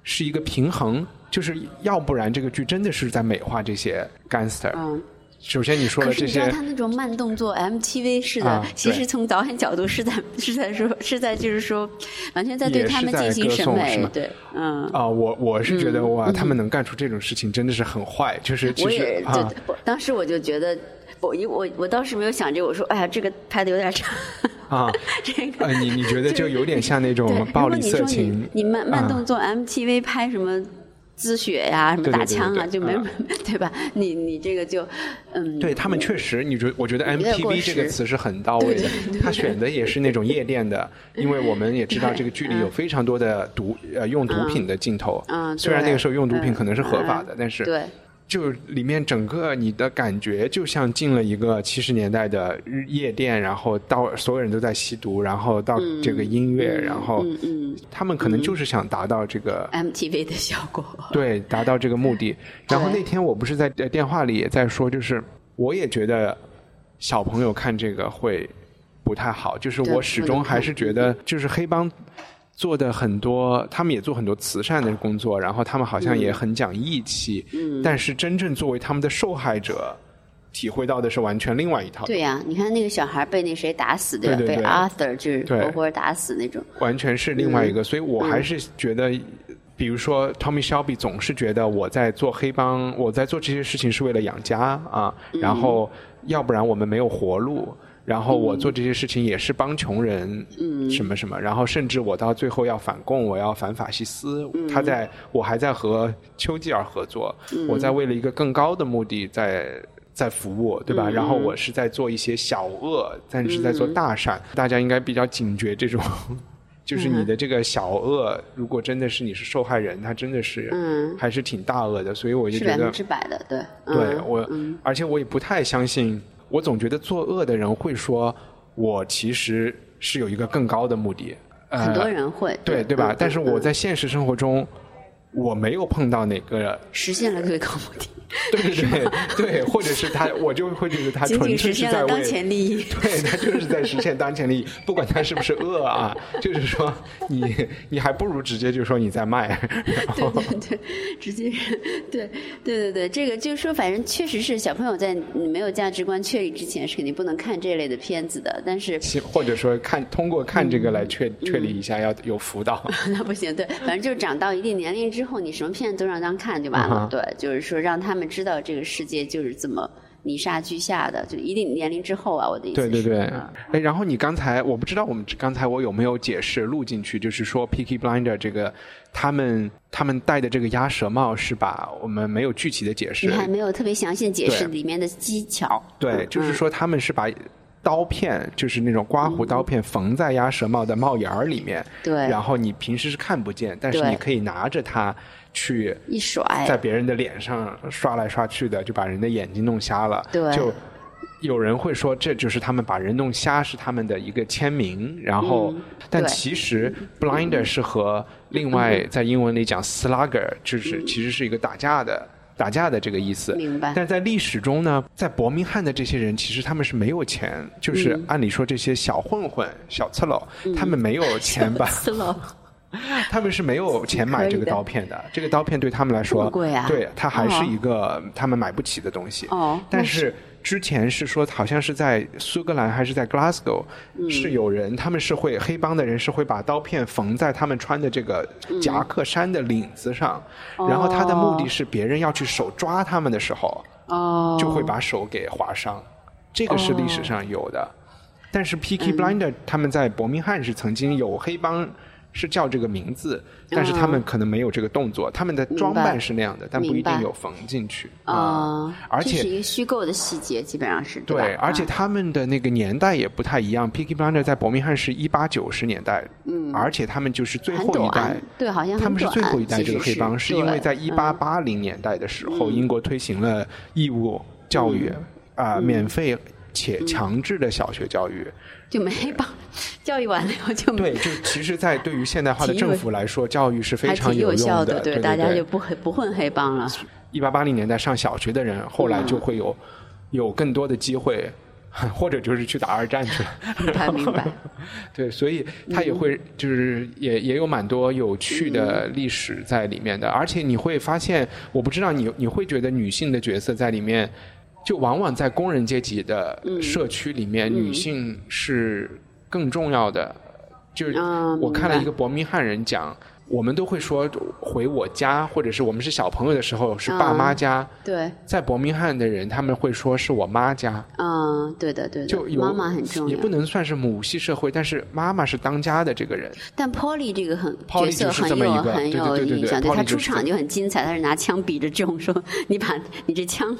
是一个平衡，就是要不然这个剧真的是在美化这些 gangster。嗯。首先你说可了这些是你知道他那种慢动作 MTV 式的，啊其实从导演角度是在是在说是在就是说，完全在对他们进行审美对，嗯。啊，我我是觉得哇，他们能干出这种事情真的是很坏，就是其实我也、啊，我当时我就觉得，我一我我当时没有想这个，我说哎呀，这个拍的有点长。啊，这个呃，你你觉得就有点像那种暴力色情你，你慢慢啊动作 MTV 拍什么滋血呀、什么打枪啊，对就没嗯 对吧？你你这个就嗯，对他们确实，你觉我觉得有点过 MTV 这个词是很到位的他选的也是那种夜店的，因为我们也知道这个剧里有非常多的毒呃用毒品的镜头嗯，嗯虽然那个时候用毒品可能是合法的嗯，但是对。就里面整个你的感觉就像进了一个七十年代的日夜店，然后到所有人都在吸毒，然后到这个音乐，然后他们可能就是想达到这个 MTV 的效果。对，达到这个目的。然后那天我不是在呃电话里也在说，就是我也觉得小朋友看这个会不太好，就是我始终还是觉得，就是黑帮做的很多，他们也做很多慈善的工作，然后他们好像也很讲义气，嗯，但是真正作为他们的受害者，体会到的是完全另外一套，对呀、你看那个小孩被那谁打死，对吧？被 Arthur 就是活活打死那种。完全是另外一个，所以我还是觉得。比如说，Tommy Shelby 总是觉得我在做黑帮，我在做这些事情是为了养家啊，然后要不然我们没有活路，然后我做这些事情也是帮穷人，嗯，什么什么，然后甚至我到最后要反共，我要反法西斯，他在我还在和丘吉尔合作，我在为了一个更高的目的在。在服务，对吧？然后我是在做一些小恶，但是在做大善。大家应该比较警觉这种，就是你的这个小恶，如果真的是你是受害人，他真的是，嗯还是挺大恶的。所以我就觉得百分，之百的，对，嗯对我，而且我也不太相信，我总觉得作恶的人会说，我其实是有一个更高的目的。呃很多人会，对对吧嗯？但是我嗯在现实生活中，我没有碰到哪个实现了最高目的，对对对对，或者是他，我就会觉得他仅纯粹是在为当前利益。对他就是在实现当前利益，不管他是不是恶啊，就是说你你还不如直接就说你在卖，然后对对对，直接是，对对对对，这个就是说，反正确实是小朋友在你没有价值观确立之前，是肯定不能看这类的片子的。但是或者说看通过看这个来确确立一下要有辅导。那不行，对，反正就是长到一定年龄之后，你什么片子都让他看就完了。嗯对，就是说让他们知道这个世界就是这么泥沙俱下的，就一定年龄之后啊，我的意思是。对对对，然后你刚才我不知道我们刚才我有没有解释录进去，就是说 Picky Blinder 这个他们他们戴的这个鸭舌帽是把我们没有具体的解释。你，还没有特别详细的解释里面的技巧。对，嗯。就是说他们是把刀片，就是那种刮胡刀片缝在鸭舌帽的帽檐儿里面，对。然后你平时是看不见，但是你可以拿着它去一甩。在别人的脸上刷来刷去的，就把人的眼睛弄瞎了。对。就有人会说这就是他们把人弄瞎是他们的一个签名，然后、但其实 blinder 是和另外在英文里讲 slugger，就是其实是一个打架的。打架的这个意思，明白。但在历史中呢，在伯明翰的这些人，其实他们是没有钱，就是按理说这些小混混、小刺佬，他们没有钱吧？次佬，他们是没有钱买这个刀片的，这个刀片对他们来说，贵啊？对，它还是哦。一个他们买不起的东西。哦但是之前是说，好像是在苏格兰还是在 Glasgow，、是嗯有人他们是会黑帮的人是会把刀片缝在他们穿的这个嗯。夹克衫的领子上，然后他的目的是别人要去手抓他们的时候，哦，就会把手给划伤，这个是历史上有的。但是 Peaky Blinder 他们在伯明翰是曾经有黑帮是叫这个名字，但是他们可能没有这个动作，他们的装扮是那样的，但不一定有缝进去啊啊。，而且这是一个虚构的细节，基本上是吧对，而且啊他们的那个年代也不太一样。Picky Blinder 在伯明翰是一八九十年代，嗯，而且他们就是最后一代，对好像他们是最后一代这个黑帮，是是因为在一八八零年代的时候，英国推行了义务教育嗯。啊，免费且强制的小学教育。就没黑帮教育完了以后就对，就其实，在对于现代化的政府来说，教育是非常有用效的。对大家就不黑不混黑帮了。一八八零年代上小学的人，后来就会有有更多的机会，或者就是去打二战去了。他明白。对，所以他也会就是也也有蛮多有趣的历史在里面的，而且你会发现，我不知道你你会觉得女性的角色在里面，就往往在工人阶级的社区里面，女性是更重要的。就是啊我看了一个伯明翰人讲。我们都会说回我家，或者是我们是小朋友的时候是爸妈家，对，在伯明翰的人他们会说是我妈家，嗯，对的对的，就妈妈很重要也不。能算是母系社会，但是妈妈是当家的这个人。但 Polly 这个很 Polly 角色很有很有印象，对对他 Polly 就是出场就很精彩，他是拿枪比着众说：“ 你把你这枪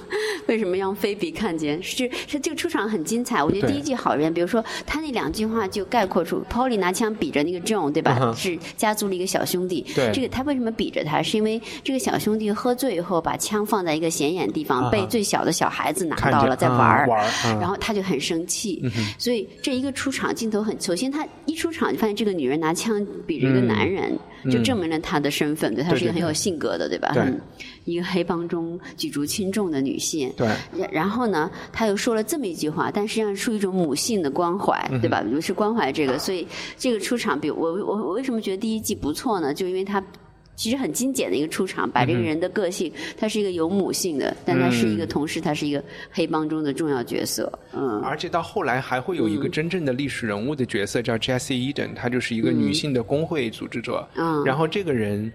为什么让菲比看见？”是是这个出场很精彩。我觉得第一句好人，比如说他那两句话就概括出 Polly 拿枪比着那个 John，对吧？嗯是家族里一个小兄弟。对。这个他为什么比着他？是因为这个小兄弟喝醉以后把枪放在一个显眼地方，被最小的小孩子拿到了，在啊玩儿。然后他就很生气，所以这一个出场镜头很，首先他一出场就发现这个女人拿枪比着一个男人，就证明了他的身份，对，他是一个很有性格的，对吧？一个黑帮中举足轻重的女性。对然然后呢，他又说了这么一句话，但实际上是一种母性的关怀，嗯对吧？比如是关怀这个，所以这个出场，比如我我我为什么觉得第一季不错呢？就因为他。其实很精简的一个出场，把这个人的个性，他是一个有母性的，但他是一个同时，他是一个黑帮中的重要角色。嗯，而且到后来还会有一个真正的历史人物的角色，叫 Jessie Eden，她就是一个女性的工会组织者。嗯然后这个人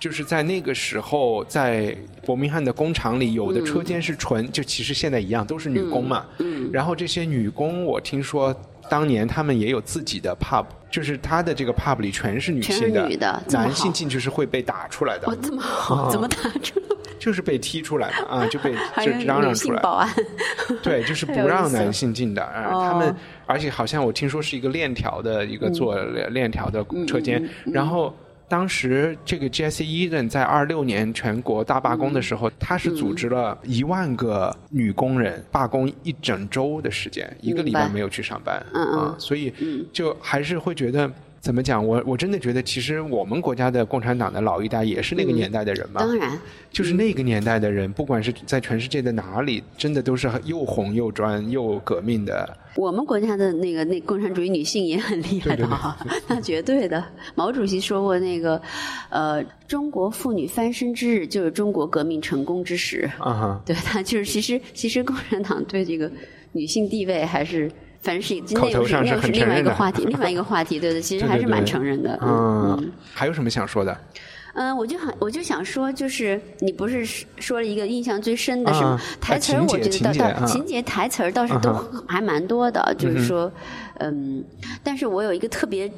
就是在那个时候，在伯明翰的工厂里，有的车间是纯，就其实现在一样都是女工嘛。嗯然后这些女工，我听说当年他们也有自己的 pub，就是他的这个 pub 里全是女性的，男性进去是会被打出来的哦，，这么好，怎么打出来？就是被踢出来的啊，就被就嚷嚷出来。性保安，对，就是不让男性 进的。啊哦他们而且好像我听说是一个链条的一个做嗯链条的车间，然后。当时这个 Jessie Eden 在二六年全国大罢工的时候，他是组织了一万个女工人罢工一整周的时间，一个礼拜没有去上班啊，所以就还是会觉得怎么讲？我我真的觉得，其实我们国家的共产党的老一代也是那个年代的人嘛，当然，就是那个年代的人，不管是在全世界的哪里，真的都是又红又专又革命的。我们国家的那个那共产主义女性也很厉害的哈，那绝对的。毛主席说过那个，呃，中国妇女翻身之日就是中国革命成功之时。啊哈，对，他就是其实其实共产党对这个女性地位还是。反正是那口又是那又头上是另外一个话题，另外一个话题，对 对，其实还是蛮对承认的。嗯，还有什么想说的？嗯，我就很我就想说，就是你不是说了一个印象最深的什么啊台词儿？我觉得倒情节啊倒情节台词儿倒是都啊还蛮多的，就是说，嗯，但是我有一个特别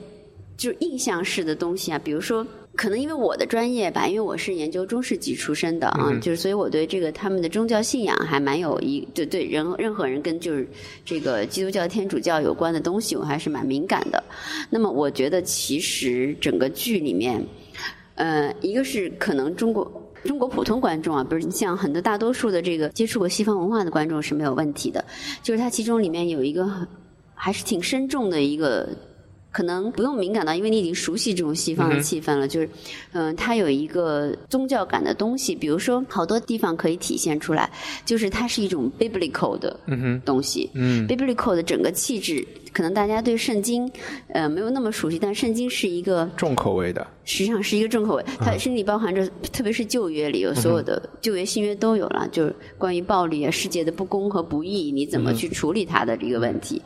就是印象式的东西啊，比如说。可能因为我的专业吧，因为我是研究中世纪出身的啊，就是所以我对这个他们的宗教信仰还蛮有一对对人任何人跟就是这个基督教、天主教有关的东西，我还是蛮敏感的。那么我觉得其实整个剧里面，呃，一个是可能中国中国普通观众啊，不是像很多大多数的这个接触过西方文化的观众是没有问题的，就是它其中里面有一个很还是挺深重的一个。可能不用敏感到，因为你已经熟悉这种西方的气氛了。就是，嗯、它有一个宗教感的东西，比如说好多地方可以体现出来，就是它是一种 biblical 的东西。嗯 biblical 的整个气质可能大家对圣经呃没有那么熟悉，但圣经是一个重口味的，实际上是一个重口味，它甚至包含着，特别是旧约里有所有的旧约、新约都有了，就是关于暴力啊、世界的不公和不义，你怎么去处理它的这个问题。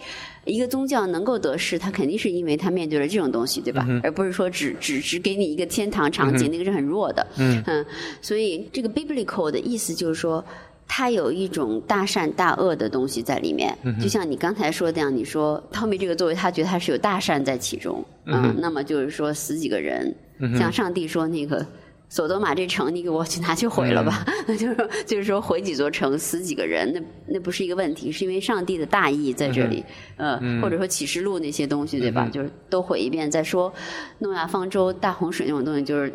一个宗教能够得势，它肯定是因为它面对了这种东西，对吧？而不是说只只只给你一个天堂场景，那个是很弱的。嗯，所以这个 biblical 的意思就是说。它有一种大善大恶的东西在里面，就像你刚才说的那样，你说后面这个作为他觉得他是有大善在其中，嗯，那么就是说死几个人，像上帝说那个索多玛这城，你给我去拿去毁了吧，那 就是说就是说毁几座城，死几个人，那那不是一个问题，是因为上帝的大义在这里，呃，或者说启示录那些东西对吧？就是都毁一遍再说，诺亚方舟、大洪水那种东西就是。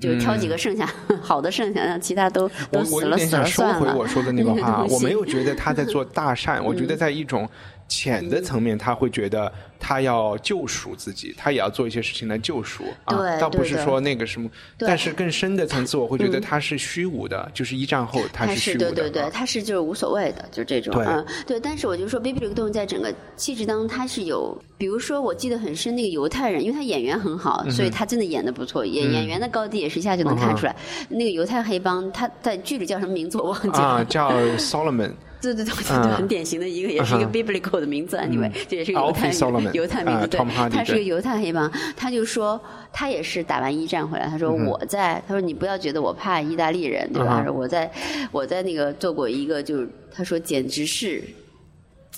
就挑几个剩下 好的剩下，让其他都都死了死了算了。我有点想收回我说的那个话，我没有觉得他在做大善，我觉得在一种。浅的层面，他会觉得他要救赎自己，他也要做一些事情来救赎啊，倒不是说那个什么。但是更深的层次，我会觉得他是虚无的，就是一战后他是虚无的。对对对，他是就是无所谓的，就这种啊。对，但是我就说，Baby 这个动物在整个气质当中，他是有，比如说我记得很深，那个犹太人，因为他演员很好，所以他真的演的不错，演演员的高低也是一下就能看出来。那个犹太黑帮，他在剧里叫什么名字我忘记了。啊，叫 Solomon。对对对，就很典型的一个，也是一个 biblical 的名字，anyway，这也是犹太 犹太名字，对，他是个犹太黑帮，他就说他也是打完一战回来，他说我在，他说你不要觉得我怕意大利人，对吧？他说我在我在那个做过一个，就是他说简直是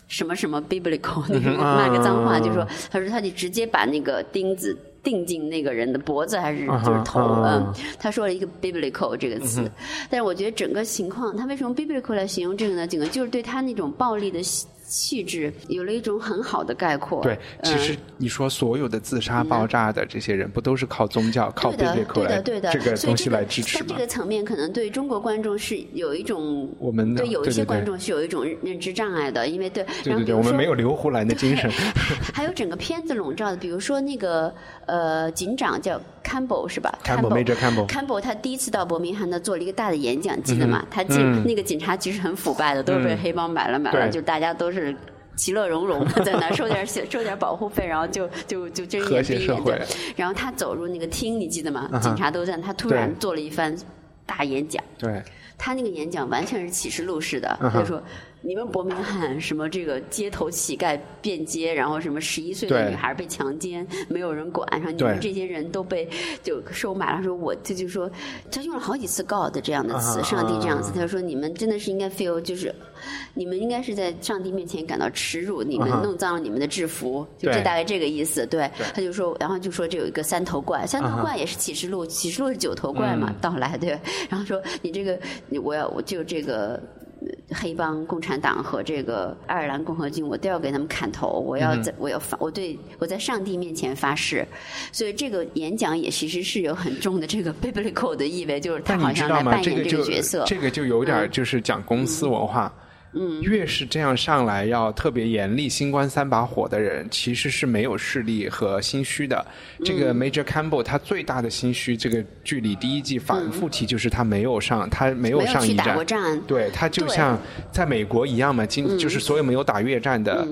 什么什么 biblical，那个 骂个脏话，就说他说他就直接把那个钉子。定进那个人的脖子还是就是头？嗯，他说了一个 biblical 这个词，但是我觉得整个情况，他为什么 biblical 来形容这个呢？整个就是对他那种暴力的。气质有了一种很好的概括。对，其实你说所有的自杀爆炸的这些人，不都是靠宗教、靠贝贝克来这个东西来支持吗？这个层面可能对中国观众是有一种，我们对有一些观众是有一种认知障碍的，因为对，对对对，我们没有刘胡兰的精神。还有整个片子笼罩的，比如说那个呃警长叫 Campbell 是吧？Campbell，Major Campbell，Campbell 他第一次到伯明翰，他做了一个大的演讲，记得吗？他进那个警察局是很腐败的，都是被黑帮买了买了，就大家都是。其乐融融的 在那收点收点保护费，然后就就就睁一眼闭一眼。对，然后他走入那个厅，你记得吗？警察都在，他突然做了一番大演讲。对，他那个演讲完全是启示录式的，他说。你们伯明翰什么这个街头乞丐遍街，然后什么十一岁的女孩被强奸，没有人管，然后你们这些人都被就收买了。说我这就说，他用了好几次 God 这样的词，上帝这样子。他说你们真的是应该 feel，就是你们应该是在上帝面前感到耻辱，你们弄脏了你们的制服，就这大概这个意思。对，他就说，然后就说这有一个三头怪，三头怪也是启示录，启示录是九头怪嘛，到来对。然后说你这个，我要我就这个。黑帮、共产党和这个爱尔兰共和军，我都要给他们砍头。我要在，我要发，我对我在上帝面前发誓。所以这个演讲也其实是有很重的这个 biblical 的意味，就是他好像在扮演这个角色。这个就有点就是讲公司文化。嗯，越是这样上来要特别严厉、新官三把火的人，其实是没有势力和心虚的。这个 Major Campbell 他最大的心虚，这个剧里第一季反复提，就是他没有上，他没有上一战，对他就像在美国一样嘛，今就是所有没有打越战的。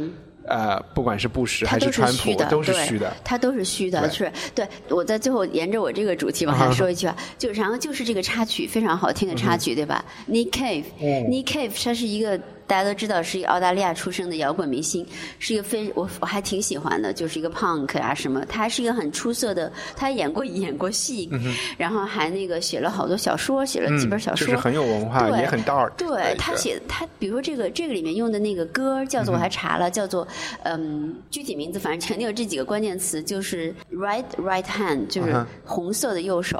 呃，不管是布什还是川普，都是虚的，他都是虚的，是对。我在最后沿着我这个主题往下说一句啊，就然后就是这个插曲非常好听的插曲，对吧？Nick Cave，Nick Cave，他是一个。大家都知道是一个澳大利亚出生的摇滚明星，是一个非我我还挺喜欢的，就是一个 punk 啊什么。他还是一个很出色的，他演过演过戏，然后还那个写了好多小说，写了几本小说，就是很有文化，也很 dark。对他写他，比如说这个这个里面用的那个歌叫做我还查了，叫做嗯具体名字，反正肯定有这几个关键词，就是 right right hand，就是红色的右手，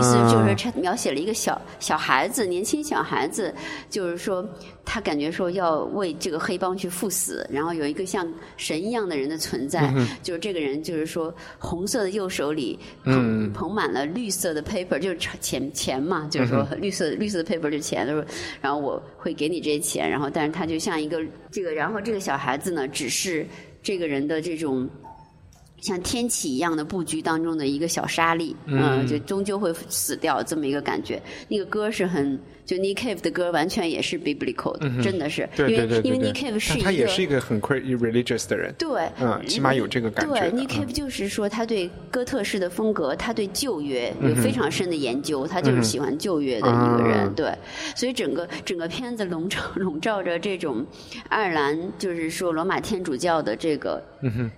意思就是描写了一个小小孩子，年轻小孩子，就是说。他感觉说要为这个黑帮去赴死，然后有一个像神一样的人的存在，就是这个人，就是说红色的右手里捧捧满了绿色的 paper，就是钱钱嘛，就是说绿色绿色的 paper 就是钱，他说，然后我会给你这些钱，然后但是他就像一个这个，然后这个小孩子呢，只是这个人的这种。像天启一样的布局当中的一个小沙粒，嗯，就终究会死掉这么一个感觉。那个歌是很，就 Nick Cave 的歌完全也是 biblical 的，真的是，对对对对因为因为对。Nick Cave 是一个，他也是一个很 religious 的人。对，嗯起码有这个感觉对的，Nick Cave 就是说，他对哥特式的风格，他对旧约有非常深的研究，他就是喜欢旧约的一个人。嗯对，所以整个整个片子笼罩 笼罩着这种爱尔兰，就是说罗马天主教的这个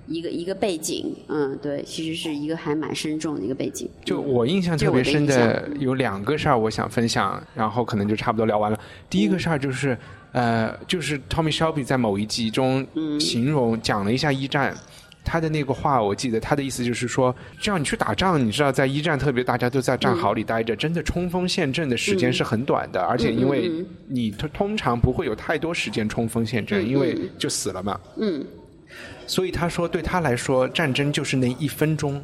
一个一个背景。嗯，对，其实是一个还蛮深重的一个背景。就我印象特别深的有两个事儿，我想分享，然后可能就差不多聊完了。第一个事儿就是，呃，就是 Tommy Shelby 在某一集中形容讲了一下一战。他的那个话，我记得他的意思就是说，这样你去打仗，你知道，在一战特别大家都在战壕里待着，真的冲锋陷阵的时间是很短的，而且因为你通通常不会有太多时间冲锋陷阵，因为就死了嘛。嗯，所以他说，对他来说，战争就是那一分钟。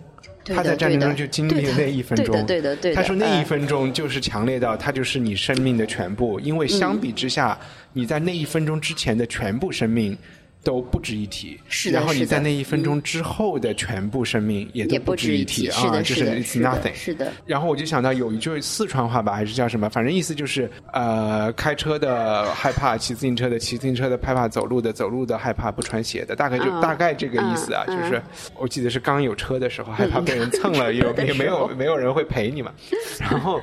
他在战争中就经历了那一分钟，对的对的对的他说那一嗯分钟就是强烈到，它就是你生命的全部，因为相比之下，你在那一分钟之前的全部生命。都不值一提，是的然后你在那一分钟之后的全部生命也都不值一提啊，就是，it's，nothing，是的。然后我就想到有一句四川话吧，还是叫什么，反正意思就是呃，开车的害怕，骑自行车的骑自行车的害怕，走路的走路的害怕，不穿鞋的，大概就、嗯大概这个意思啊，嗯就是我记得是刚有车的时候，害怕 被人蹭了，有也没有没有人会陪你嘛，然后。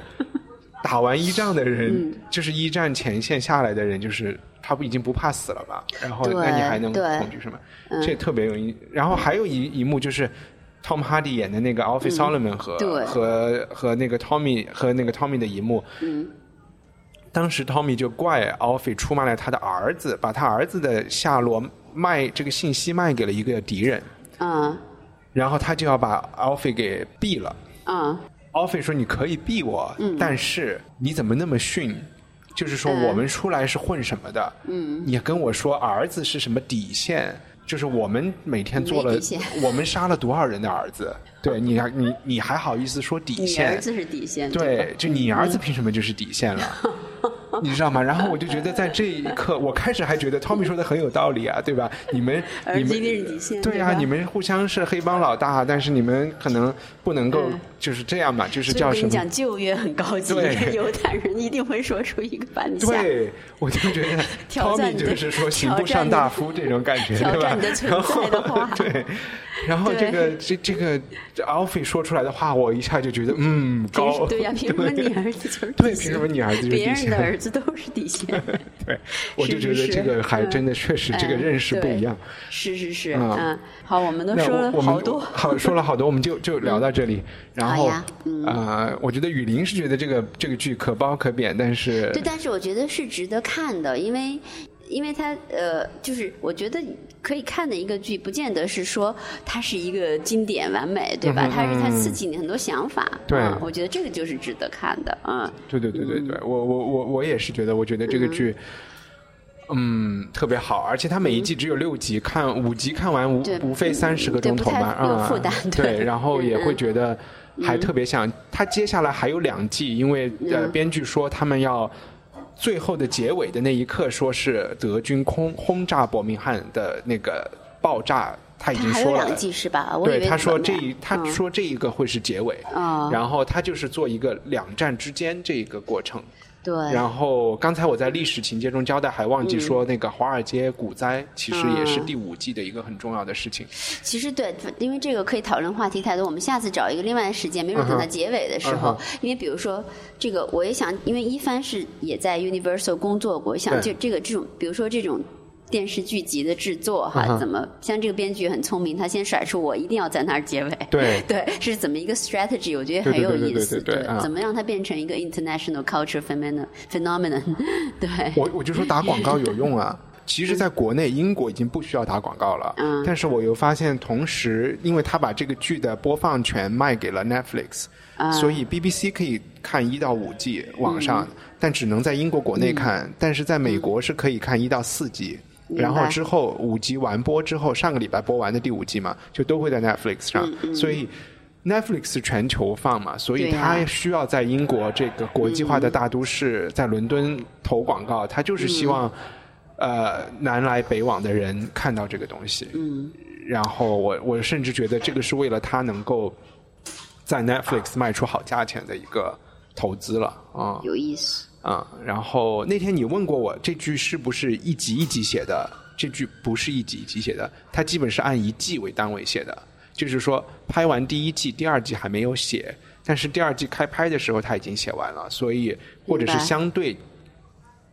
打完一仗的人，嗯就是一战前线下来的人，就是他不已经不怕死了吧？然后那你还能恐惧什么？这特别有意。然后还有一一幕就是 Tom Hardy 演的那个 Alfie Solomon 和、嗯和和那个 Tommy 和那个 Tommy 的一幕。嗯。当时 Tommy 就怪 Alfie 出卖了他的儿子，把他儿子的下落卖这个信息卖给了一个敌人，嗯然后他就要把 Alfie 给毙了。嗯 Alfie 说：“你可以避我，但是你怎么那么逊？就是说嗯我们出来是混什么的？嗯，你跟我说儿子是什么底线？就是我们每天做了 我们杀了多少人的儿子？对你还你你还好意思说底你线？儿子是底线，对，就你儿子凭什么就是底线了？你知道吗？然后我就觉得在这一刻，我开始还觉得 Tommy 说的很有道理啊，对吧？你们你们对啊，你们互相是黑帮老大，但是你们可能不能够嗯就是这样嘛，就是叫什么？讲，旧约很高级，犹太人一定会说出一个 反下。对，我就觉得 Tommy 就是说行挑战你不上大夫这种感觉，对吧然后在的话对，然后这个这这个这 Alfie 说出来的话，我一下就觉得嗯凭高，对呀，凭什么你儿子就是对凭什么你儿子就是底别人线的儿子都是底线？对，我就觉得这个还真的确实这个嗯认识不一样。是是是，嗯嗯，好，我们都说了好多，好说了好多，我们就就 聊到这里。然后好呀嗯呃，我觉得雨林是觉得这个这个剧可褒可贬，但是对，但是我觉得是值得看的，因为。因为它呃，就是我觉得可以看的一个剧，不见得是说它是一个经典完美，对吧？嗯它是它嗯刺激你很多想法，对。嗯我觉得这个就是值得看的，嗯。对对对对对，我我我我也是觉得，我觉得这个剧。嗯，特别好，而且它每一季只有六集，看五集看完无无非三十个钟头嘛，对不太有啊负担对对，然后也会觉得还特别想，它接下来还有两季，因为呃，嗯。编剧说他们要最后的结尾的那一刻，说是德军空轰炸伯明翰的那个爆炸，他已经说了。对，他说这一，他嗯说这一个会是结尾，哦然后他就是做一个两战之间这一个过程。对，然后刚才我在历史情节中交代，还忘记说那个华尔街股灾其实也是嗯第五季的一个很重要的事情。其实对，因为这个可以讨论话题太多，我们下次找一个另外的时间，没准等到结尾的时候，嗯因为比如说这个，我也想，因为一帆是也在 Universal 工作过，想就这个这种，比如说这种。电视剧集的制作哈，嗯怎么像这个编剧很聪明，他先甩出我一定要在那儿结尾，对 对，是怎么一个 strategy？我觉得很有意思，对对对啊怎么让它变成一个 international culture phenomenon phenomenon？对，我我就说打广告有用啊。其实，在国内，英国已经不需要打广告了。嗯但是我又发现，同时，因为他把这个剧的播放权卖给了 Netflix，、所啊以 BBC 可以看一到五季网上，嗯但只能在英国国内看。但是在美国是可以看一到四季。然后之后五集完播之后，上个礼拜播完的第五季嘛，就都会在 Netflix 上，所以 Netflix 是全球放嘛，所以它需要在英国这个国际化的大都市，在伦敦投广告，它就是希望、呃南来北往的人看到这个东西。嗯，然后我我甚至觉得这个是为了他能够在 Netflix 卖出好价钱的一个投资了啊。有意思。啊、然后那天你问过我这句是不是一集一集写的？这句不是一集一集写的，它基本是按一季为单位写的。就是说，拍完第一季，第二季还没有写，但是第二季开拍的时候他已经写完了，所以或者是相对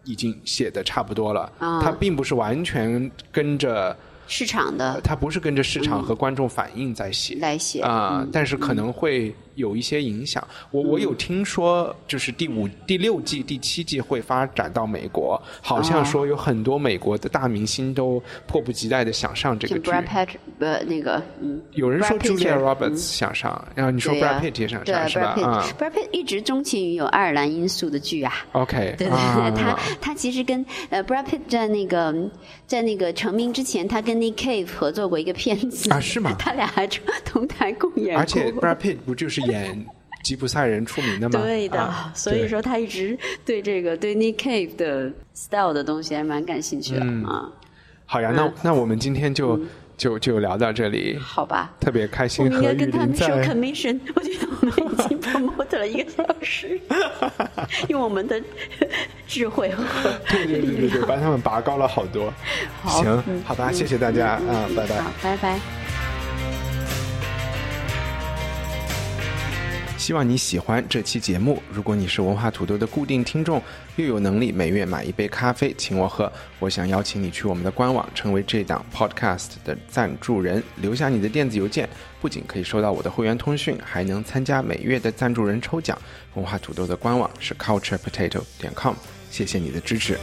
已经写的差不多了。啊它并不是完全跟着，市场的它不是跟着市场和观众反应在写。来写啊、嗯但是可能会有一些影响。我我有听说，就是第五、第六季、第七季会发展到美国，好像哦说有很多美国的大明星都迫不及待的想上这个剧。Brad Pitt 呃那个嗯，有人说 Julia 嗯。Roberts 想上，然后你说 Brad Pitt 也想对上是吧？啊 Brad Pitt 一直钟情于有爱尔兰因素的剧啊。，OK，对对他他其实跟呃 Brad Pitt 在那个在那个成名之前，他跟 Nick Cave 合作过一个片子。啊是吗？他俩还同台共演过。而且 Brad Pitt 不就是演吉普赛人出名的吗？对的，啊所以说他一直对这个对 Nick Cave 的 style 的东西还蛮感兴趣的、嗯啊。好呀，那那我们今天就就就聊到这里，好吧，特别开心和雨们应该跟他们收在。commission。我觉得我们已经 promote 了一个小时，用我们的智慧和对对对对对，把他们拔高了好多。好行嗯，好吧，谢谢大家啊，拜拜。好，拜拜。希望你喜欢这期节目。如果你是文化土豆的固定听众，又有能力每月买一杯咖啡请我喝，我想邀请你去我们的官网，成为这档 podcast 的赞助人，留下你的电子邮件，不仅可以收到我的会员通讯，还能参加每月的赞助人抽奖。文化土豆的官网是 culturepotato 点 com，谢谢你的支持。